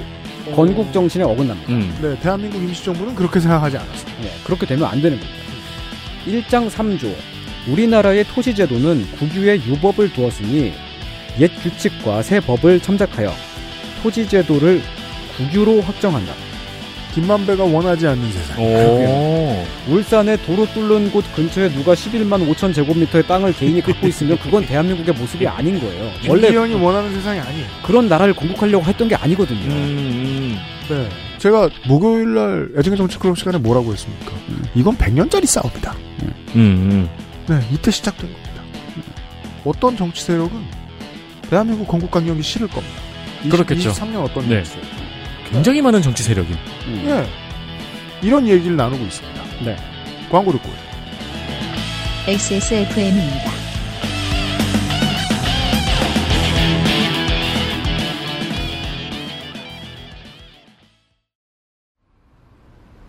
Speaker 2: 어,
Speaker 4: 건국 정신에 어긋납니다.
Speaker 3: 음.
Speaker 2: 네, 대한민국 임시정부는 그렇게 생각하지 않았습니다.
Speaker 4: 예, 그렇게 되면 안 되는 겁니다. 1장 3조. 우리나라의 토시제도는 국유의 유법을 두었으니 옛 규칙과 새 법을 첨작하여 토지제도를 국유로 확정한다.
Speaker 2: 김만배가 원하지 않는 세상.
Speaker 3: 오.
Speaker 4: 울산에 도로 뚫는 곳 근처에 누가 11만 5천 제곱미터의 땅을 개인이 갖고 있으면 그건 대한민국의 모습이 아닌 거예요. 원래
Speaker 2: 김기현이 원하는 세상이 아니에요.
Speaker 4: 그런 나라를 건국하려고 했던 게 아니거든요.
Speaker 3: 음,
Speaker 2: 네. 제가 목요일 날 애증의 정치 클럽 시간에 뭐라고 했습니까? 이건 100년짜리 싸움이다.
Speaker 3: 음, 음.
Speaker 2: 네, 이때 시작된 겁니다. 어떤 정치 세력은 대한민국 건국 강령이 싫을 겁니다.
Speaker 3: 그렇겠죠.
Speaker 2: 23년 어떤
Speaker 3: 네.
Speaker 2: 정치 세력.
Speaker 3: 굉장히 많은 정치 세력이.
Speaker 4: 음.
Speaker 2: 예. 이런 얘기를 나누고 있습니다.
Speaker 4: 네.
Speaker 2: 광고 듣고.
Speaker 1: XSFM입니다.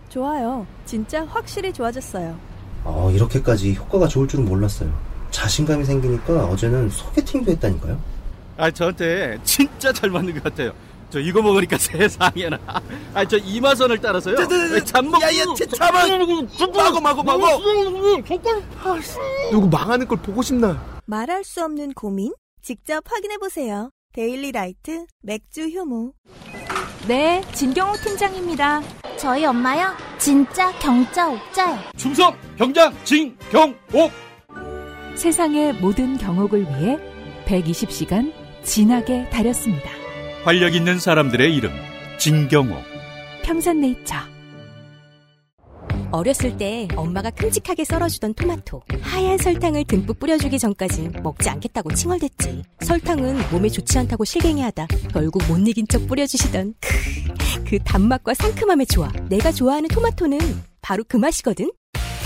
Speaker 10: 좋아요. 진짜 확실히 좋아졌어요.
Speaker 11: 어, 이렇게까지 효과가 좋을 줄은 몰랐어요. 자신감이 생기니까 어제는 소개팅도 했다니까요.
Speaker 12: 아, 저한테 진짜 잘 맞는 것 같아요. 저 이거 먹으니까 세상에나. 아, 저 이마선을 따라서요. 잠먹. 야야, 잠은 마고 마고 마고.
Speaker 8: 누구 망하는 걸 보고 싶나?
Speaker 10: 말할 수 없는 고민? 직접 확인해 보세요. 데일리 라이트 맥주 효모.
Speaker 6: 네, 진경호 팀장입니다.
Speaker 13: 저희 엄마요? 진짜 경자 옥자요.
Speaker 12: 충성 경장 진경옥.
Speaker 6: 세상의 모든 경옥을 위해 120시간 진하게 다렸습니다.
Speaker 7: 활력 있는 사람들의 이름 진경옥.
Speaker 6: 평산네이처.
Speaker 5: 어렸을 때 엄마가 큼직하게 썰어주던 토마토. 하얀 설탕을 듬뿍 뿌려주기 전까진 먹지 않겠다고 칭얼댔지. 설탕은 몸에 좋지 않다고 실갱이하다 결국 못 이긴 척 뿌려주시던 크, 그 단맛과 상큼함의 조화. 내가 좋아하는 토마토는 바로 그 맛이거든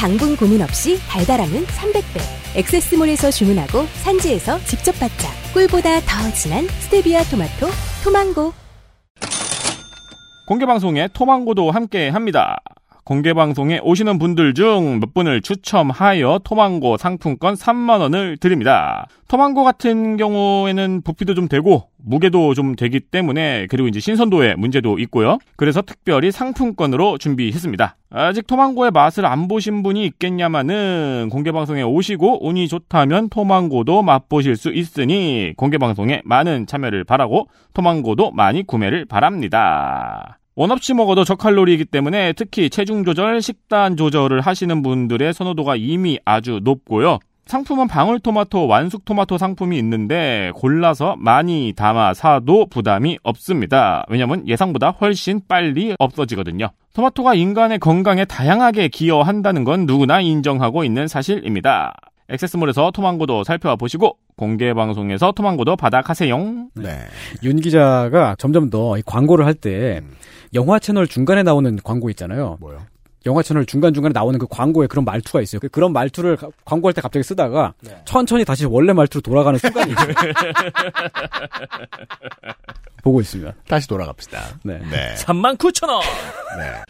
Speaker 5: 당분 고민 없이 달달함은 300배. 엑세스몰에서 주문하고 산지에서 직접 받자. 꿀보다 더 진한 스테비아 토마토 토망고.
Speaker 3: 공개 방송에 토망고도 함께 합니다. 공개 방송에 오시는 분들 중 몇 분을 추첨하여 토망고 상품권 3만 원을 드립니다. 토망고 같은 경우에는 부피도 좀 되고, 무게도 좀 되기 때문에, 그리고 이제 신선도에 문제도 있고요. 그래서 특별히 상품권으로 준비했습니다. 아직 토망고의 맛을 안 보신 분이 있겠냐마는 공개 방송에 오시고 운이 좋다면 토망고도 맛보실 수 있으니 공개 방송에 많은 참여를 바라고 토망고도 많이 구매를 바랍니다. 원 없이 먹어도 저칼로리이기 때문에 특히 체중 조절, 식단 조절을 하시는 분들의 선호도가 이미 아주 높고요. 상품은 방울토마토, 완숙토마토 상품이 있는데 골라서 많이 담아 사도 부담이 없습니다. 왜냐면 예상보다 훨씬 빨리 없어지거든요. 토마토가 인간의 건강에 다양하게 기여한다는 건 누구나 인정하고 있는 사실입니다. 액세스몰에서 토망고도 살펴보시고 공개 방송에서 토망고도 받아가세요.
Speaker 2: 네.
Speaker 4: 윤 기자가 점점 더이 광고를 할때 영화 채널 중간에 나오는 광고 있잖아요.
Speaker 2: 뭐요?
Speaker 4: 영화 채널 중간중간에 나오는 그 광고에 그런 말투가 있어요. 그- 그런 말투를 가- 광고할 때 갑자기 쓰다가 천천히 다시 원래 말투로 돌아가는 순간이 있어요. 보고 있습니다.
Speaker 2: 다시 돌아갑시다.
Speaker 4: 네.
Speaker 2: 네.
Speaker 3: 3만 9천 원.
Speaker 2: 네.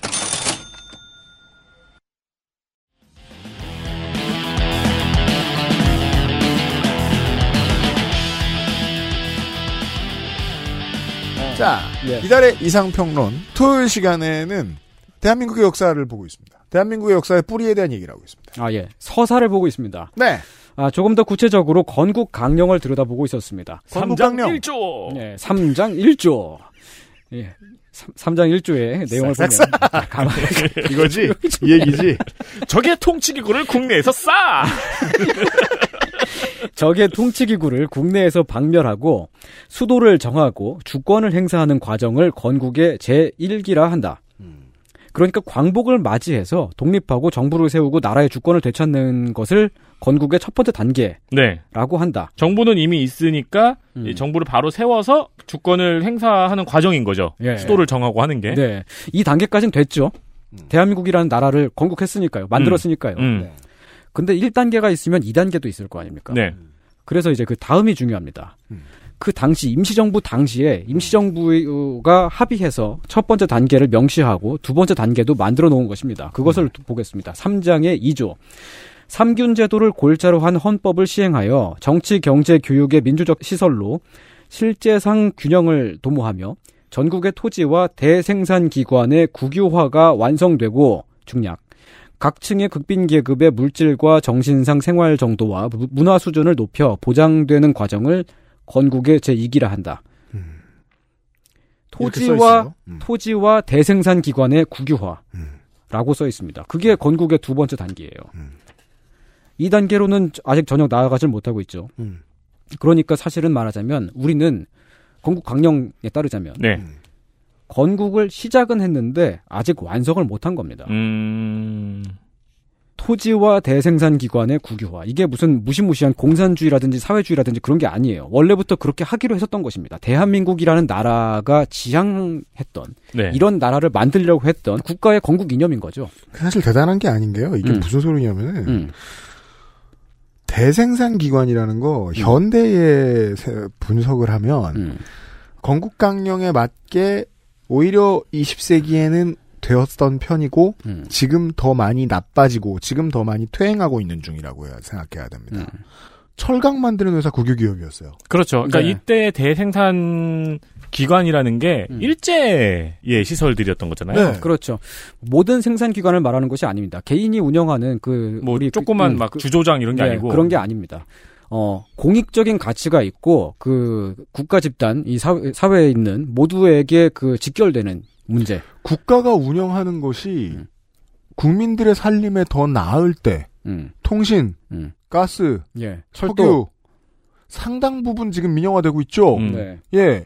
Speaker 2: 자,
Speaker 4: 예.
Speaker 2: 이달의 이상평론 토요일 시간에는 대한민국의 역사를 보고 있습니다. 대한민국의 역사의 뿌리에 대한 얘기를 하고 있습니다.
Speaker 4: 아, 예. 서사를 보고 있습니다.
Speaker 2: 네.
Speaker 4: 아, 조금 더 구체적으로 건국 강령을 들여다보고 있었습니다.
Speaker 2: 건국강령.
Speaker 3: 1조.
Speaker 4: 예, 3장 1조. 예. 3, 장 1조의 내용을 보면
Speaker 2: 싹싹.
Speaker 4: 가만히
Speaker 2: 이거지? 이 얘기지?
Speaker 3: 적의 통치기구를 국내에서 싸!
Speaker 4: 적의 통치기구를 국내에서 박멸하고 수도를 정하고 주권을 행사하는 과정을 건국의 제1기라 한다. 그러니까 광복을 맞이해서 독립하고 정부를 세우고 나라의 주권을 되찾는 것을 건국의 첫 번째 단계라고
Speaker 3: 네.
Speaker 4: 한다.
Speaker 3: 정부는 이미 있으니까
Speaker 4: 음.
Speaker 3: 이 정부를 바로 세워서 주권을 행사하는 과정인 거죠.
Speaker 4: 예.
Speaker 3: 수도를 정하고 하는 게.
Speaker 4: 네. 이 단계까지는 됐죠. 대한민국이라는 나라를 건국했으니까요. 만들었으니까요.
Speaker 3: 음.
Speaker 4: 네. 근데 1단계가 있으면 2단계도 있을 거 아닙니까?
Speaker 3: 네.
Speaker 4: 그래서 이제 그 다음이 중요합니다.
Speaker 2: 음.
Speaker 4: 그 당시 임시정부 당시에 임시정부가 합의해서 첫 번째 단계를 명시하고 두 번째 단계도 만들어 놓은 것입니다. 그것을 보겠습니다. 3장의 2조. 삼균 제도를 골자로 한 헌법을 시행하여 정치, 경제, 교육의 민주적 시설로 실제상 균형을 도모하며 전국의 토지와 대생산 기관의 국유화가 완성되고 중략 각층의 극빈 계급의 물질과 정신상 생활 정도와 무- 문화 수준을 높여 보장되는 과정을 건국의 제2기라 한다.
Speaker 2: 써
Speaker 4: 토지와.
Speaker 2: 음.
Speaker 4: 토지와 대생산 기관의 국유화라고 써 있습니다. 그게 건국의 두 번째 단계예요.
Speaker 2: 음.
Speaker 4: 이 단계로는 아직 전혀 나아가질 못하고 있죠.
Speaker 2: 음.
Speaker 4: 그러니까 사실은 말하자면 우리는 건국 강령에 따르자면
Speaker 3: 네.
Speaker 4: 건국을 시작은 했는데 아직 완성을 못한 겁니다.
Speaker 3: 음.
Speaker 4: 토지와 대생산 기관의 국유화. 이게 무슨 무시무시한 공산주의라든지 사회주의라든지 그런 게 아니에요. 원래부터 그렇게 하기로 했었던 것입니다. 대한민국이라는 나라가 지향했던
Speaker 3: 네.
Speaker 4: 이런 나라를 만들려고 했던 국가의 건국 이념인 거죠.
Speaker 2: 사실 대단한 게 아닌 게요. 이게
Speaker 4: 음.
Speaker 2: 무슨 소리냐면은
Speaker 4: 음.
Speaker 2: 대생산 기관이라는 거 현대에 세- 분석을 하면
Speaker 4: 음.
Speaker 2: 건국 강령에 맞게 오히려 20세기에는 되었던 편이고
Speaker 4: 음.
Speaker 2: 지금 더 많이 나빠지고 지금 더 많이 퇴행하고 있는 중이라고 해야- 생각해야 됩니다.
Speaker 4: 음.
Speaker 2: 철강 만드는 회사 국유기업이었어요.
Speaker 3: 그렇죠. 그러니까
Speaker 4: 네.
Speaker 3: 이때 대생산 기관이라는 게
Speaker 4: 음.
Speaker 3: 일제의 시설들이었던 거잖아요.
Speaker 2: 네.
Speaker 4: 그렇죠. 모든 생산 기관을 말하는 것이 아닙니다. 개인이 운영하는
Speaker 3: 그뭐
Speaker 4: 우리
Speaker 3: 조그만
Speaker 4: 그-
Speaker 3: 막
Speaker 4: 그-
Speaker 3: 주조장 이런 게
Speaker 4: 네,
Speaker 3: 아니고
Speaker 4: 그런 게 아닙니다. 어, 공익적인 가치가 있고 그 국가 집단 이 사회, 사회에 있는 모두에게 그 직결되는 문제.
Speaker 2: 국가가 운영하는 것이
Speaker 4: 음.
Speaker 2: 국민들의 살림에 더 나을 때
Speaker 4: 음.
Speaker 2: 통신,
Speaker 4: 음.
Speaker 2: 가스,
Speaker 4: 예.
Speaker 2: 석유
Speaker 4: 철도.
Speaker 2: 상당 부분 지금 민영화되고 있죠.
Speaker 3: 음.
Speaker 4: 네.
Speaker 2: 예.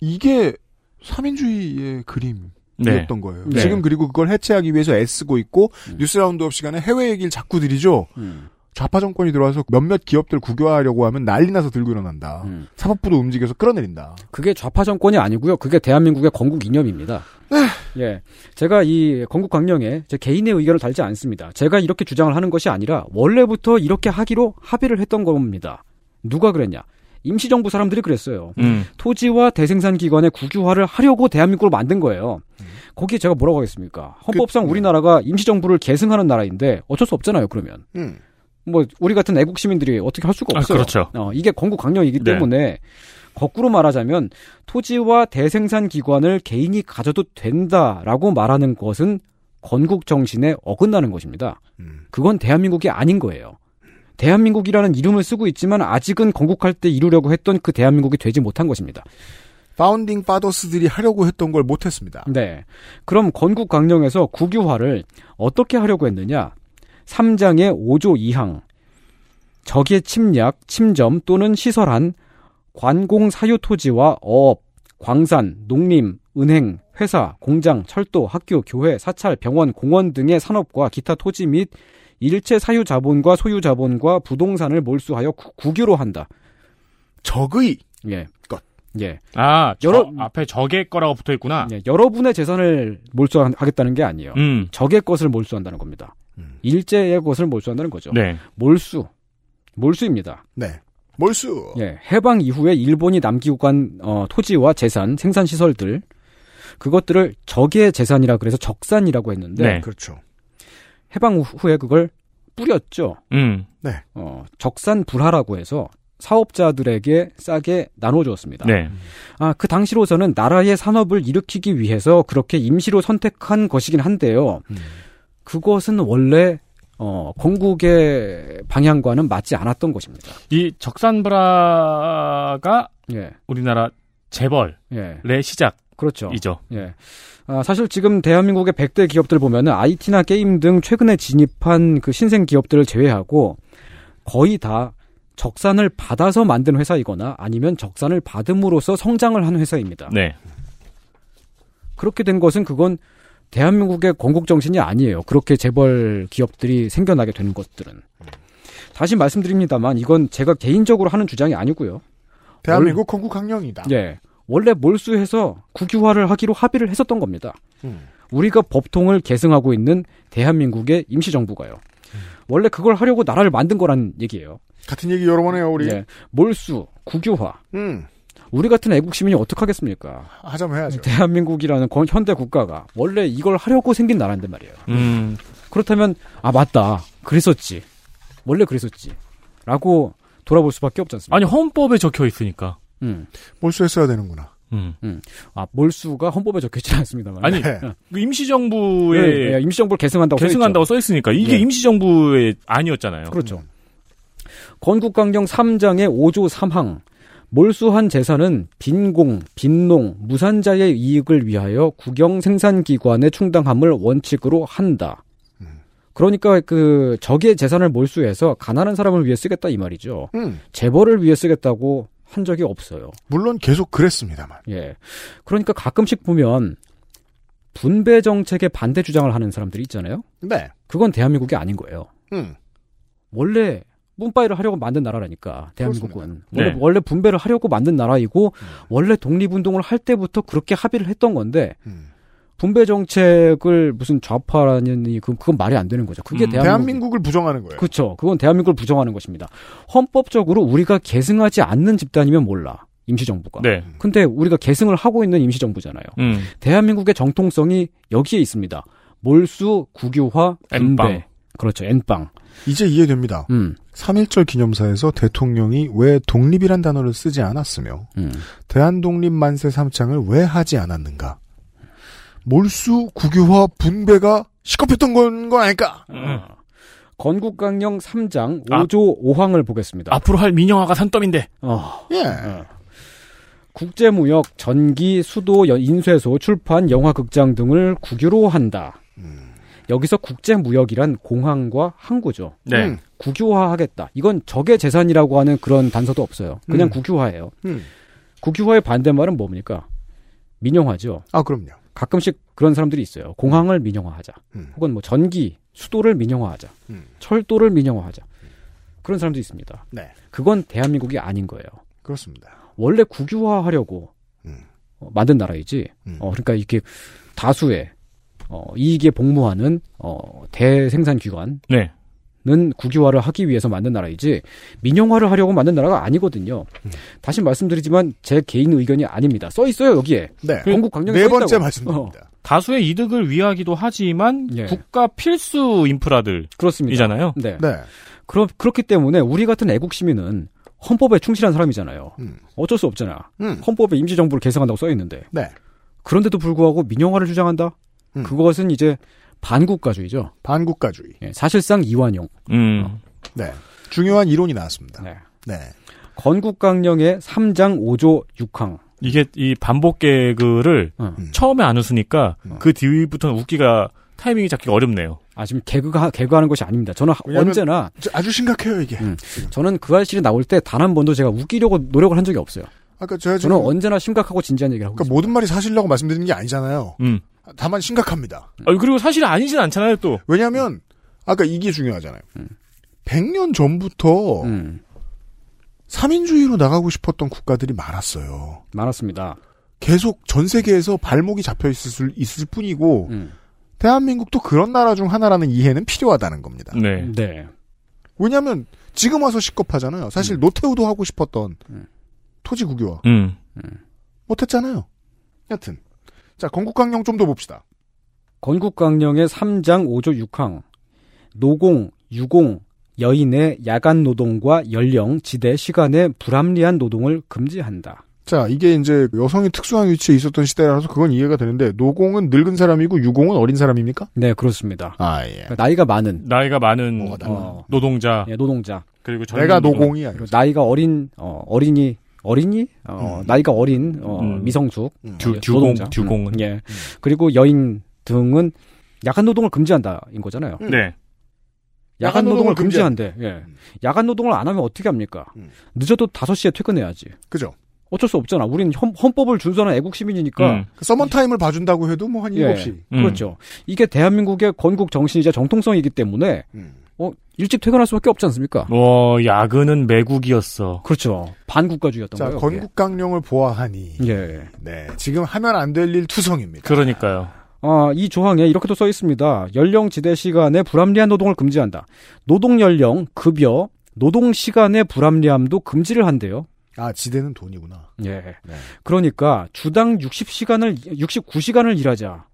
Speaker 2: 이게 삼균주의의 그림 이었던
Speaker 3: 네.
Speaker 2: 거예요.
Speaker 3: 네.
Speaker 2: 지금 그리고 그걸 해체하기 위해서 애쓰고 있고
Speaker 4: 음.
Speaker 2: 뉴스 roundup 시간에 해외 얘기를 자꾸 드리죠. 좌파 정권이 들어와서 몇몇 기업들 국유화하려고 하면 난리 나서 들고 일어난다.
Speaker 4: 음.
Speaker 2: 사법부도 움직여서 끌어내린다.
Speaker 4: 그게 좌파 정권이 아니고요. 그게 대한민국의 건국 이념입니다. 예. 제가 이 건국 강령에 제 개인의 의견을 달지 않습니다. 제가 이렇게 주장을 하는 것이 아니라 원래부터 이렇게 하기로 합의를 했던 겁니다. 누가 그랬냐? 임시정부 사람들이 그랬어요.
Speaker 3: 음.
Speaker 4: 토지와 대생산 기관의 국유화를 하려고 대한민국을 만든 거예요. 거기에 제가 뭐라고 하겠습니까? 헌법상 우리나라가 임시정부를 계승하는 나라인데 어쩔 수 없잖아요. 그러면
Speaker 2: 음.
Speaker 4: 뭐 우리 같은 애국 시민들이 어떻게 할 수가
Speaker 3: 아,
Speaker 4: 없어요.
Speaker 3: 그렇죠.
Speaker 4: 어, 이게 건국 강령이기
Speaker 3: 네.
Speaker 4: 때문에 거꾸로 말하자면 토지와 대생산 기관을 개인이 가져도 된다라고 말하는 것은 건국 정신에 어긋나는 것입니다. 그건 대한민국이 아닌 거예요. 대한민국이라는 이름을 쓰고 있지만 아직은 건국할 때 이루려고 했던 그 대한민국이 되지 못한 것입니다.
Speaker 2: 파운딩 파더스들이 하려고 했던 걸 못했습니다.
Speaker 4: 네. 그럼 건국 강령에서 국유화를 어떻게 하려고 했느냐? 3장의 5조 2항. 적의 침략, 침점 또는 시설한 관공 사유 토지와 어업, 광산, 농림, 은행, 회사, 공장, 철도, 학교, 교회, 사찰, 병원, 공원 등의 산업과 기타 토지 및 일체 사유 자본과 소유 자본과 부동산을 몰수하여 구- 국유로 한다.
Speaker 2: 적의
Speaker 4: 예.
Speaker 2: 것.
Speaker 4: 예.
Speaker 3: 아, 저
Speaker 4: 여러-
Speaker 3: 앞에 적의 거라고 붙어 있구나.
Speaker 4: 예, 여러분의 재산을 몰수하겠다는 게 아니에요.
Speaker 3: 음.
Speaker 4: 적의 것을 몰수한다는 겁니다. 일제의 것을 몰수한다는 거죠.
Speaker 3: 네.
Speaker 4: 몰수. 몰수입니다.
Speaker 2: 네. 몰수.
Speaker 4: 예, 해방 이후에 일본이 남기고 간 어, 토지와 재산, 생산 시설들 그것들을 적의 재산이라 그래서 적산이라고 했는데
Speaker 3: 네.
Speaker 2: 그렇죠.
Speaker 4: 해방 후에 그걸 뿌렸죠.
Speaker 3: 음.
Speaker 2: 네.
Speaker 4: 어, 적산 불화라고 해서 사업자들에게 싸게 나눠주었습니다.
Speaker 3: 네.
Speaker 4: 아, 그 당시로서는 나라의 산업을 일으키기 위해서 그렇게 임시로 선택한 것이긴 한데요. 그것은 원래 어, 건국의 방향과는 맞지 않았던 것입니다.
Speaker 3: 이 적산브라가
Speaker 4: 예.
Speaker 3: 우리나라 재벌의
Speaker 4: 예.
Speaker 3: 시작.
Speaker 4: 그렇죠.
Speaker 3: 이죠.
Speaker 4: 예. 아, 사실 지금 대한민국의 100대 기업들 보면은 IT나 게임 등 최근에 진입한 그 신생 기업들을 제외하고 거의 다 적산을 받아서 만든 회사이거나 아니면 적산을 받음으로써 성장을 한 회사입니다.
Speaker 3: 네.
Speaker 4: 그렇게 된 것은 그건 대한민국의 건국 정신이 아니에요. 그렇게 재벌 기업들이 생겨나게 되는 것들은. 다시 말씀드립니다만 이건 제가 개인적으로 하는 주장이 아니고요.
Speaker 2: 대한민국 건국 강령이다.
Speaker 4: 예. 원래 몰수해서 국유화를 하기로 합의를 했었던 겁니다.
Speaker 2: 음.
Speaker 4: 우리가 법통을 계승하고 있는 대한민국의 임시정부가요. 원래 그걸 하려고 나라를 만든 거란 얘기예요.
Speaker 2: 같은 얘기 여러 번 해요, 우리.
Speaker 4: 예. 몰수, 국유화.
Speaker 2: 음.
Speaker 4: 우리 같은 애국 시민이 어떻게 하겠습니까?
Speaker 2: 하자면 해야죠.
Speaker 4: 대한민국이라는 건- 현대 국가가 원래 이걸 하려고 생긴 나라인데 말이에요.
Speaker 3: 음.
Speaker 4: 그렇다면 아 맞다. 그랬었지. 원래 그랬었지. 라고 돌아볼 수밖에 없지 않습니까?
Speaker 3: 아니 헌법에 적혀 있으니까.
Speaker 4: 음.
Speaker 2: 몰수했어야 되는구나.
Speaker 3: 음.
Speaker 4: 아 몰수가 헌법에 적혀있지 않습니다만.
Speaker 3: 아니
Speaker 4: 네.
Speaker 3: 그 임시정부에
Speaker 4: 예, 예, 임시정부를 계승한다고
Speaker 3: 계승한다고.
Speaker 4: 써
Speaker 3: 있으니까 이게
Speaker 4: 예.
Speaker 3: 임시정부의 아니었잖아요.
Speaker 4: 그렇죠. 건국강령 3장의 5조 3항 몰수한 재산은 빈공, 빈농, 무산자의 이익을 위하여 국영 생산기관에 충당함을 원칙으로 한다. 그러니까 그 적의 재산을 몰수해서 가난한 사람을 위해 쓰겠다 이 말이죠.
Speaker 2: 음.
Speaker 4: 재벌을 위해 쓰겠다고 한 적이 없어요.
Speaker 2: 물론 계속 그랬습니다만.
Speaker 4: 예. 그러니까 가끔씩 보면 분배 정책에 반대 주장을 하는 사람들이 있잖아요.
Speaker 2: 네.
Speaker 4: 그건 대한민국이 아닌 거예요.
Speaker 2: 음.
Speaker 4: 원래 분파이를 하려고 만든 나라라니까 대한민국은
Speaker 3: 그렇습니다.
Speaker 4: 원래
Speaker 3: 네.
Speaker 4: 원래 분배를 하려고 만든 나라이고 원래 독립운동을 할 때부터 그렇게 합의를 했던 건데 분배 정책을 무슨 좌파라니 그 그건 말이 안 되는 거죠. 그게
Speaker 2: 음,
Speaker 4: 대한민국
Speaker 2: 대한민국 을 부정하는 거예요.
Speaker 4: 그렇죠. 그건 대한민국을 부정하는 것입니다. 헌법적으로 우리가 계승하지 않는 집단이면 몰라. 임시정부가.
Speaker 3: 네.
Speaker 4: 근데 우리가 계승을 하고 있는 임시정부잖아요.
Speaker 3: 음.
Speaker 4: 대한민국의 정통성이 여기에 있습니다. 몰수, 국유화, 분배.
Speaker 2: N빵.
Speaker 4: 그렇죠. N빵.
Speaker 2: 이제 이해됩니다.
Speaker 4: 음.
Speaker 2: 3.1절 기념사에서 대통령이 왜 독립이란 단어를 쓰지 않았으며
Speaker 4: 음.
Speaker 2: 대한독립 만세 3창을 왜 하지 않았는가? 몰수, 국유화, 분배가 시급했던 건, 건 아닐까?
Speaker 4: 건국강령 3장
Speaker 3: 아.
Speaker 4: 5조 5항을 보겠습니다.
Speaker 3: 앞으로 할 민영화가 산더미인데.
Speaker 4: 어.
Speaker 2: 예.
Speaker 4: 국제무역, 전기, 수도, 여- 인쇄소, 출판, 영화극장 등을 국유로 한다. 여기서 국제 무역이란 공항과 항구죠.
Speaker 3: 네.
Speaker 4: 음, 국유화하겠다. 이건 적의 재산이라고 하는 그런 단서도 없어요. 그냥
Speaker 2: 음.
Speaker 4: 국유화예요.
Speaker 2: 음.
Speaker 4: 국유화의 반대말은 뭡니까? 민영화죠.
Speaker 2: 아, 그럼요.
Speaker 4: 가끔씩 그런 사람들이 있어요. 공항을 민영화하자.
Speaker 2: 음.
Speaker 4: 혹은 뭐 전기, 수도를 민영화하자.
Speaker 2: 음.
Speaker 4: 철도를 민영화하자. 그런 사람도 있습니다.
Speaker 2: 네.
Speaker 4: 그건 대한민국이 아닌 거예요.
Speaker 2: 그렇습니다.
Speaker 4: 원래 국유화하려고
Speaker 2: 음.
Speaker 4: 어, 만든 나라이지. 어, 그러니까 이렇게 다수의 어, 이익에 복무하는 어, 대생산 기관은
Speaker 3: 네.
Speaker 4: 국유화를 하기 위해서 만든 나라이지 민영화를 하려고 만든 나라가 아니거든요.
Speaker 2: 음.
Speaker 4: 다시 말씀드리지만 제 개인 의견이 아닙니다. 써 있어요 여기에.
Speaker 2: 네.
Speaker 4: 건국 강령에 네써
Speaker 2: 번째. 말씀드립니다.
Speaker 4: 어,
Speaker 3: 다수의 이득을 위하기도 하지만
Speaker 4: 예.
Speaker 3: 국가 필수 인프라들
Speaker 4: 그렇습니다.
Speaker 3: 이잖아요.
Speaker 4: 네.
Speaker 2: 네.
Speaker 4: 그렇 그렇기 때문에 우리 같은 애국 시민은 헌법에 충실한 사람이잖아요.
Speaker 2: 음.
Speaker 4: 어쩔 수 없잖아.
Speaker 2: 음.
Speaker 4: 헌법에 임시정부를 개성한다고 써 있는데.
Speaker 2: 네.
Speaker 4: 그런데도 불구하고 민영화를 주장한다?
Speaker 2: 음.
Speaker 4: 그것은 이제 반국가주의죠.
Speaker 2: 반국가주의.
Speaker 4: 예, 사실상 이완용.
Speaker 3: 음.
Speaker 2: 네. 중요한 이론이 나왔습니다.
Speaker 4: 네.
Speaker 2: 네.
Speaker 4: 건국강령의 3장 5조 6항.
Speaker 3: 이게 이 반복 개그를
Speaker 4: 어.
Speaker 3: 처음에 안 웃으니까
Speaker 2: 음.
Speaker 3: 그 뒤부터는 웃기가 타이밍이 잡기가 어렵네요.
Speaker 4: 아, 지금 개그가, 개그하는 것이 아닙니다. 저는 언제나,
Speaker 2: 저- 아주 심각해요, 이게.
Speaker 4: 음, 저는 그 알실이 나올 때 단 한 번도 제가 웃기려고 노력을 한 적이 없어요.
Speaker 2: 아까 제가
Speaker 4: 저는 언제나 심각하고 진지한 얘기를 하고
Speaker 2: 그러니까 모든 말이 사실이라고 말씀드리는 게 아니잖아요.
Speaker 3: 음.
Speaker 2: 다만 심각합니다.
Speaker 3: 아, 그리고 사실 아니진 않잖아요, 또.
Speaker 2: 왜냐하면 아까 이게 중요하잖아요.
Speaker 4: 음.
Speaker 2: 100년 전부터
Speaker 4: 음,
Speaker 2: 3인주의로 나가고 싶었던 국가들이 많았어요.
Speaker 4: 많았습니다.
Speaker 2: 계속 전 세계에서 발목이 잡혀 있을, 있을 뿐이고
Speaker 4: 음,
Speaker 2: 대한민국도 그런 나라 중 하나라는 이해는 필요하다는 겁니다.
Speaker 3: 네.
Speaker 4: 네.
Speaker 2: 왜냐하면 지금 와서 식겁하잖아요. 사실 노태우도 하고 싶었던
Speaker 4: 음.
Speaker 2: 토지 국유화
Speaker 3: 음.
Speaker 2: 못했잖아요. 여튼 자 건국강령 좀 더 봅시다.
Speaker 4: 건국강령의 3장 5조 6항. 노공, 유공, 여인의 야간 노동과 연령, 지대, 시간의 불합리한 노동을 금지한다.
Speaker 2: 자 이게 이제 여성이 특수한 위치에 있었던 시대라서 그건 이해가 되는데 노공은 늙은 사람이고 유공은 어린 사람입니까?
Speaker 4: 네, 그렇습니다.
Speaker 2: 아 예.
Speaker 4: 그러니까 나이가 많은
Speaker 3: 나이가 많은?
Speaker 4: 어,
Speaker 3: 노동자
Speaker 4: 예, 노동자.
Speaker 3: 그리고
Speaker 2: 내가
Speaker 3: 노동.
Speaker 2: 노공이야.
Speaker 4: 그리고 나이가 어린 어, 어린이 어린이 어,
Speaker 2: 음.
Speaker 4: 나이가 어린 어,
Speaker 3: 음.
Speaker 4: 미성숙
Speaker 2: 음.
Speaker 3: 듀,
Speaker 4: 예,
Speaker 3: 듀공. 듀공은.
Speaker 4: 음, 예. 그리고 여인 등은 야간 노동을 금지한다인 거잖아요.
Speaker 2: 음.
Speaker 3: 네.
Speaker 4: 야간
Speaker 2: 야간
Speaker 4: 노동을 금지한대. 예. 야간 노동을 안 하면 어떻게 합니까?
Speaker 2: 음.
Speaker 4: 늦어도 5시에 퇴근해야지.
Speaker 2: 그죠?
Speaker 4: 어쩔 수 없잖아. 우리는 헌, 헌법을 준수하는 애국 시민이니까.
Speaker 3: 음.
Speaker 2: 그 서머 타임을 봐준다고 해도 뭐한
Speaker 4: 예.
Speaker 2: 7시.
Speaker 3: 음.
Speaker 4: 그렇죠. 이게 대한민국의 건국 정신이자 정통성이기 때문에
Speaker 2: 음.
Speaker 4: 어, 일찍 퇴근할 수밖에 없지 않습니까?
Speaker 3: 뭐 야근은 매국이었어.
Speaker 4: 그렇죠. 반국가주의였던
Speaker 2: 자
Speaker 4: 거예요.
Speaker 2: 건국강령을 보아하니
Speaker 4: 예.
Speaker 2: 네 지금 하면 안 될 일 투성입니다.
Speaker 3: 그러니까요.
Speaker 4: 아, 이 조항에 이렇게도 써 있습니다. 연령 지대 시간에 불합리한 노동을 금지한다. 노동 연령, 급여, 노동 시간의 불합리함도 금지를 한대요.
Speaker 2: 아 지대는 돈이구나.
Speaker 4: 예.
Speaker 2: 네.
Speaker 4: 그러니까 주당 60시간을 69시간을 일하자.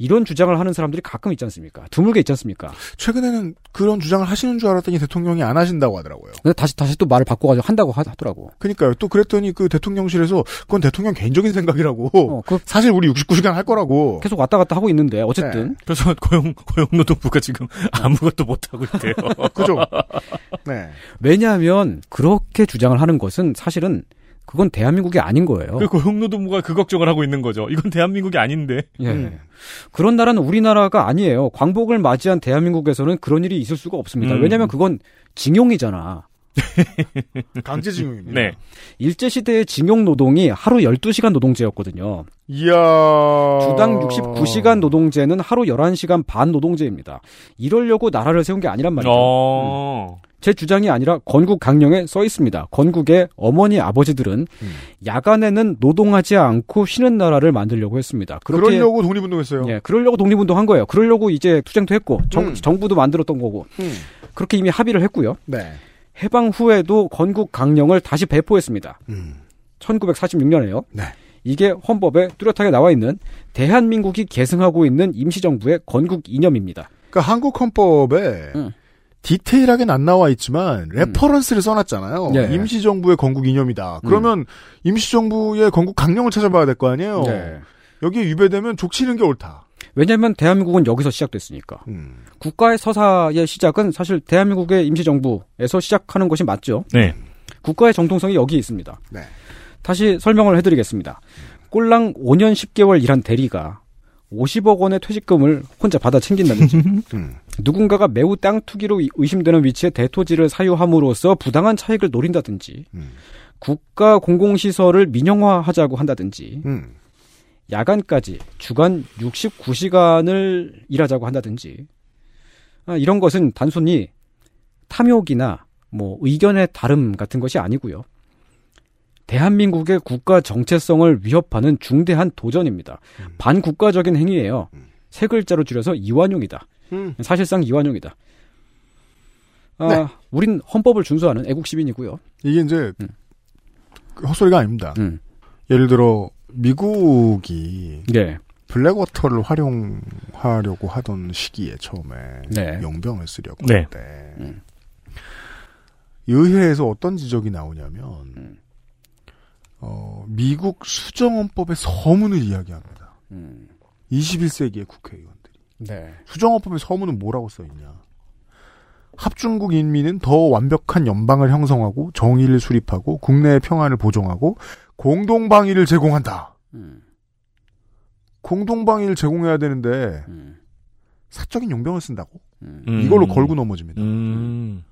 Speaker 4: 이런 주장을 하는 사람들이 가끔 있지 않습니까? 드물게 있지 않습니까?
Speaker 2: 최근에는 그런 주장을 하시는 줄 알았더니 대통령이 안 하신다고 하더라고요.
Speaker 4: 근데 다시 다시 또 말을 바꿔가지고 한다고 하- 하더라고.
Speaker 2: 그러니까요. 또 그랬더니 그 대통령실에서 그건 대통령 개인적인 생각이라고.
Speaker 4: 어, 그
Speaker 2: 사실 우리 69시간 할 거라고.
Speaker 4: 계속 왔다 갔다 하고 있는데 어쨌든
Speaker 3: 그래서 고용 고용노동부가 지금 아무것도 못 하고 있대요.
Speaker 2: 그죠? 네.
Speaker 4: 왜냐하면 그렇게 주장을 하는 것은 사실은 그건 대한민국이 아닌 거예요.
Speaker 3: 그 고용노동부가 그 걱정을 하고 있는 거죠. 이건 대한민국이 아닌데.
Speaker 4: 예.
Speaker 2: 음.
Speaker 4: 그런 나라는 우리나라가 아니에요. 광복을 맞이한 대한민국에서는 그런 일이 있을 수가 없습니다.
Speaker 3: 음.
Speaker 4: 왜냐하면 그건 징용이잖아.
Speaker 2: 강제징용입니다.
Speaker 3: 네.
Speaker 4: 일제시대의 징용 노동이 하루 12시간 노동제였거든요.
Speaker 2: 이야.
Speaker 4: 주당 69시간 노동제는 하루 11시간 반 노동제입니다. 이러려고 나라를 세운 게 아니란 말이죠.
Speaker 3: 어.
Speaker 4: 제 주장이 아니라 건국 강령에 써 있습니다. 건국의 어머니 아버지들은
Speaker 2: 음.
Speaker 4: 야간에는 노동하지 않고 쉬는 나라를 만들려고 했습니다. 그렇게
Speaker 2: 그러려고 독립운동했어요.
Speaker 4: 예, 그러려고 독립운동 한 거예요. 그러려고 이제 투쟁도 했고 정,
Speaker 2: 음.
Speaker 4: 정부도 만들었던 거고
Speaker 2: 음.
Speaker 4: 그렇게 이미 합의를 했고요.
Speaker 2: 네.
Speaker 4: 해방 후에도 건국 강령을 다시 배포했습니다.
Speaker 2: 음.
Speaker 4: 1946년에요.
Speaker 2: 네.
Speaker 4: 이게 헌법에 뚜렷하게 나와 있는 대한민국이 계승하고 있는 임시정부의 건국 이념입니다.
Speaker 2: 그러니까 한국 헌법에
Speaker 4: 음.
Speaker 2: 디테일하게는 안 나와 있지만 reference를 써놨잖아요.
Speaker 4: 예.
Speaker 2: 임시정부의 건국 이념이다. 그러면 임시정부의 건국 강령을 찾아봐야 될 거 아니에요.
Speaker 4: 네.
Speaker 2: 여기에 위배되면 족치는 게 옳다.
Speaker 4: 왜냐하면 대한민국은 여기서 시작됐으니까.
Speaker 2: 음.
Speaker 4: 국가의 서사의 시작은 사실 대한민국의 임시정부에서 시작하는 것이 맞죠.
Speaker 3: 네.
Speaker 4: 국가의 정통성이 여기에 있습니다.
Speaker 2: 네.
Speaker 4: 다시 설명을 해드리겠습니다. 꼴랑 5년 10개월 일한 대리가 50억 원의 퇴직금을 혼자 받아 챙긴다든지
Speaker 2: 음.
Speaker 4: 누군가가 매우 땅 투기로 의심되는 위치에 대토지를 사유함으로써 부당한 차익을 노린다든지
Speaker 2: 음.
Speaker 4: 국가 공공시설을 민영화하자고 한다든지
Speaker 2: 음.
Speaker 4: 야간까지 주간 69시간을 일하자고 한다든지 아, 이런 것은 단순히 탐욕이나 뭐 의견의 다름 같은 것이 아니고요. 대한민국의 국가 정체성을 위협하는 중대한 도전입니다. 반국가적인 행위예요. 세 글자로 줄여서 이완용이다.
Speaker 2: 음.
Speaker 4: 사실상 이완용이다. 아,
Speaker 2: 네.
Speaker 4: 우린 헌법을 준수하는 애국 시민이고요.
Speaker 2: 이게 이제 그 헛소리가 아닙니다.
Speaker 4: 음.
Speaker 2: 예를 들어 미국이
Speaker 4: 네.
Speaker 2: 블랙워터를 활용하려고 하던 시기에 처음에
Speaker 4: 네.
Speaker 2: 용병을 쓰려고
Speaker 3: 네.
Speaker 2: 할때 의회에서 어떤 지적이 나오냐면 어, 미국 수정헌법의 서문을 이야기합니다. 21세기의 국회의원들이
Speaker 4: 네.
Speaker 2: 수정헌법의 서문은 뭐라고 써 있냐? 합중국 인민은 더 완벽한 연방을 형성하고 정의를 수립하고 국내의 평안을 보존하고 공동방위를 제공한다. 공동방위를 제공해야 되는데 사적인 용병을 쓴다고?
Speaker 3: 음.
Speaker 2: 이걸로 걸고 넘어집니다.
Speaker 3: 음.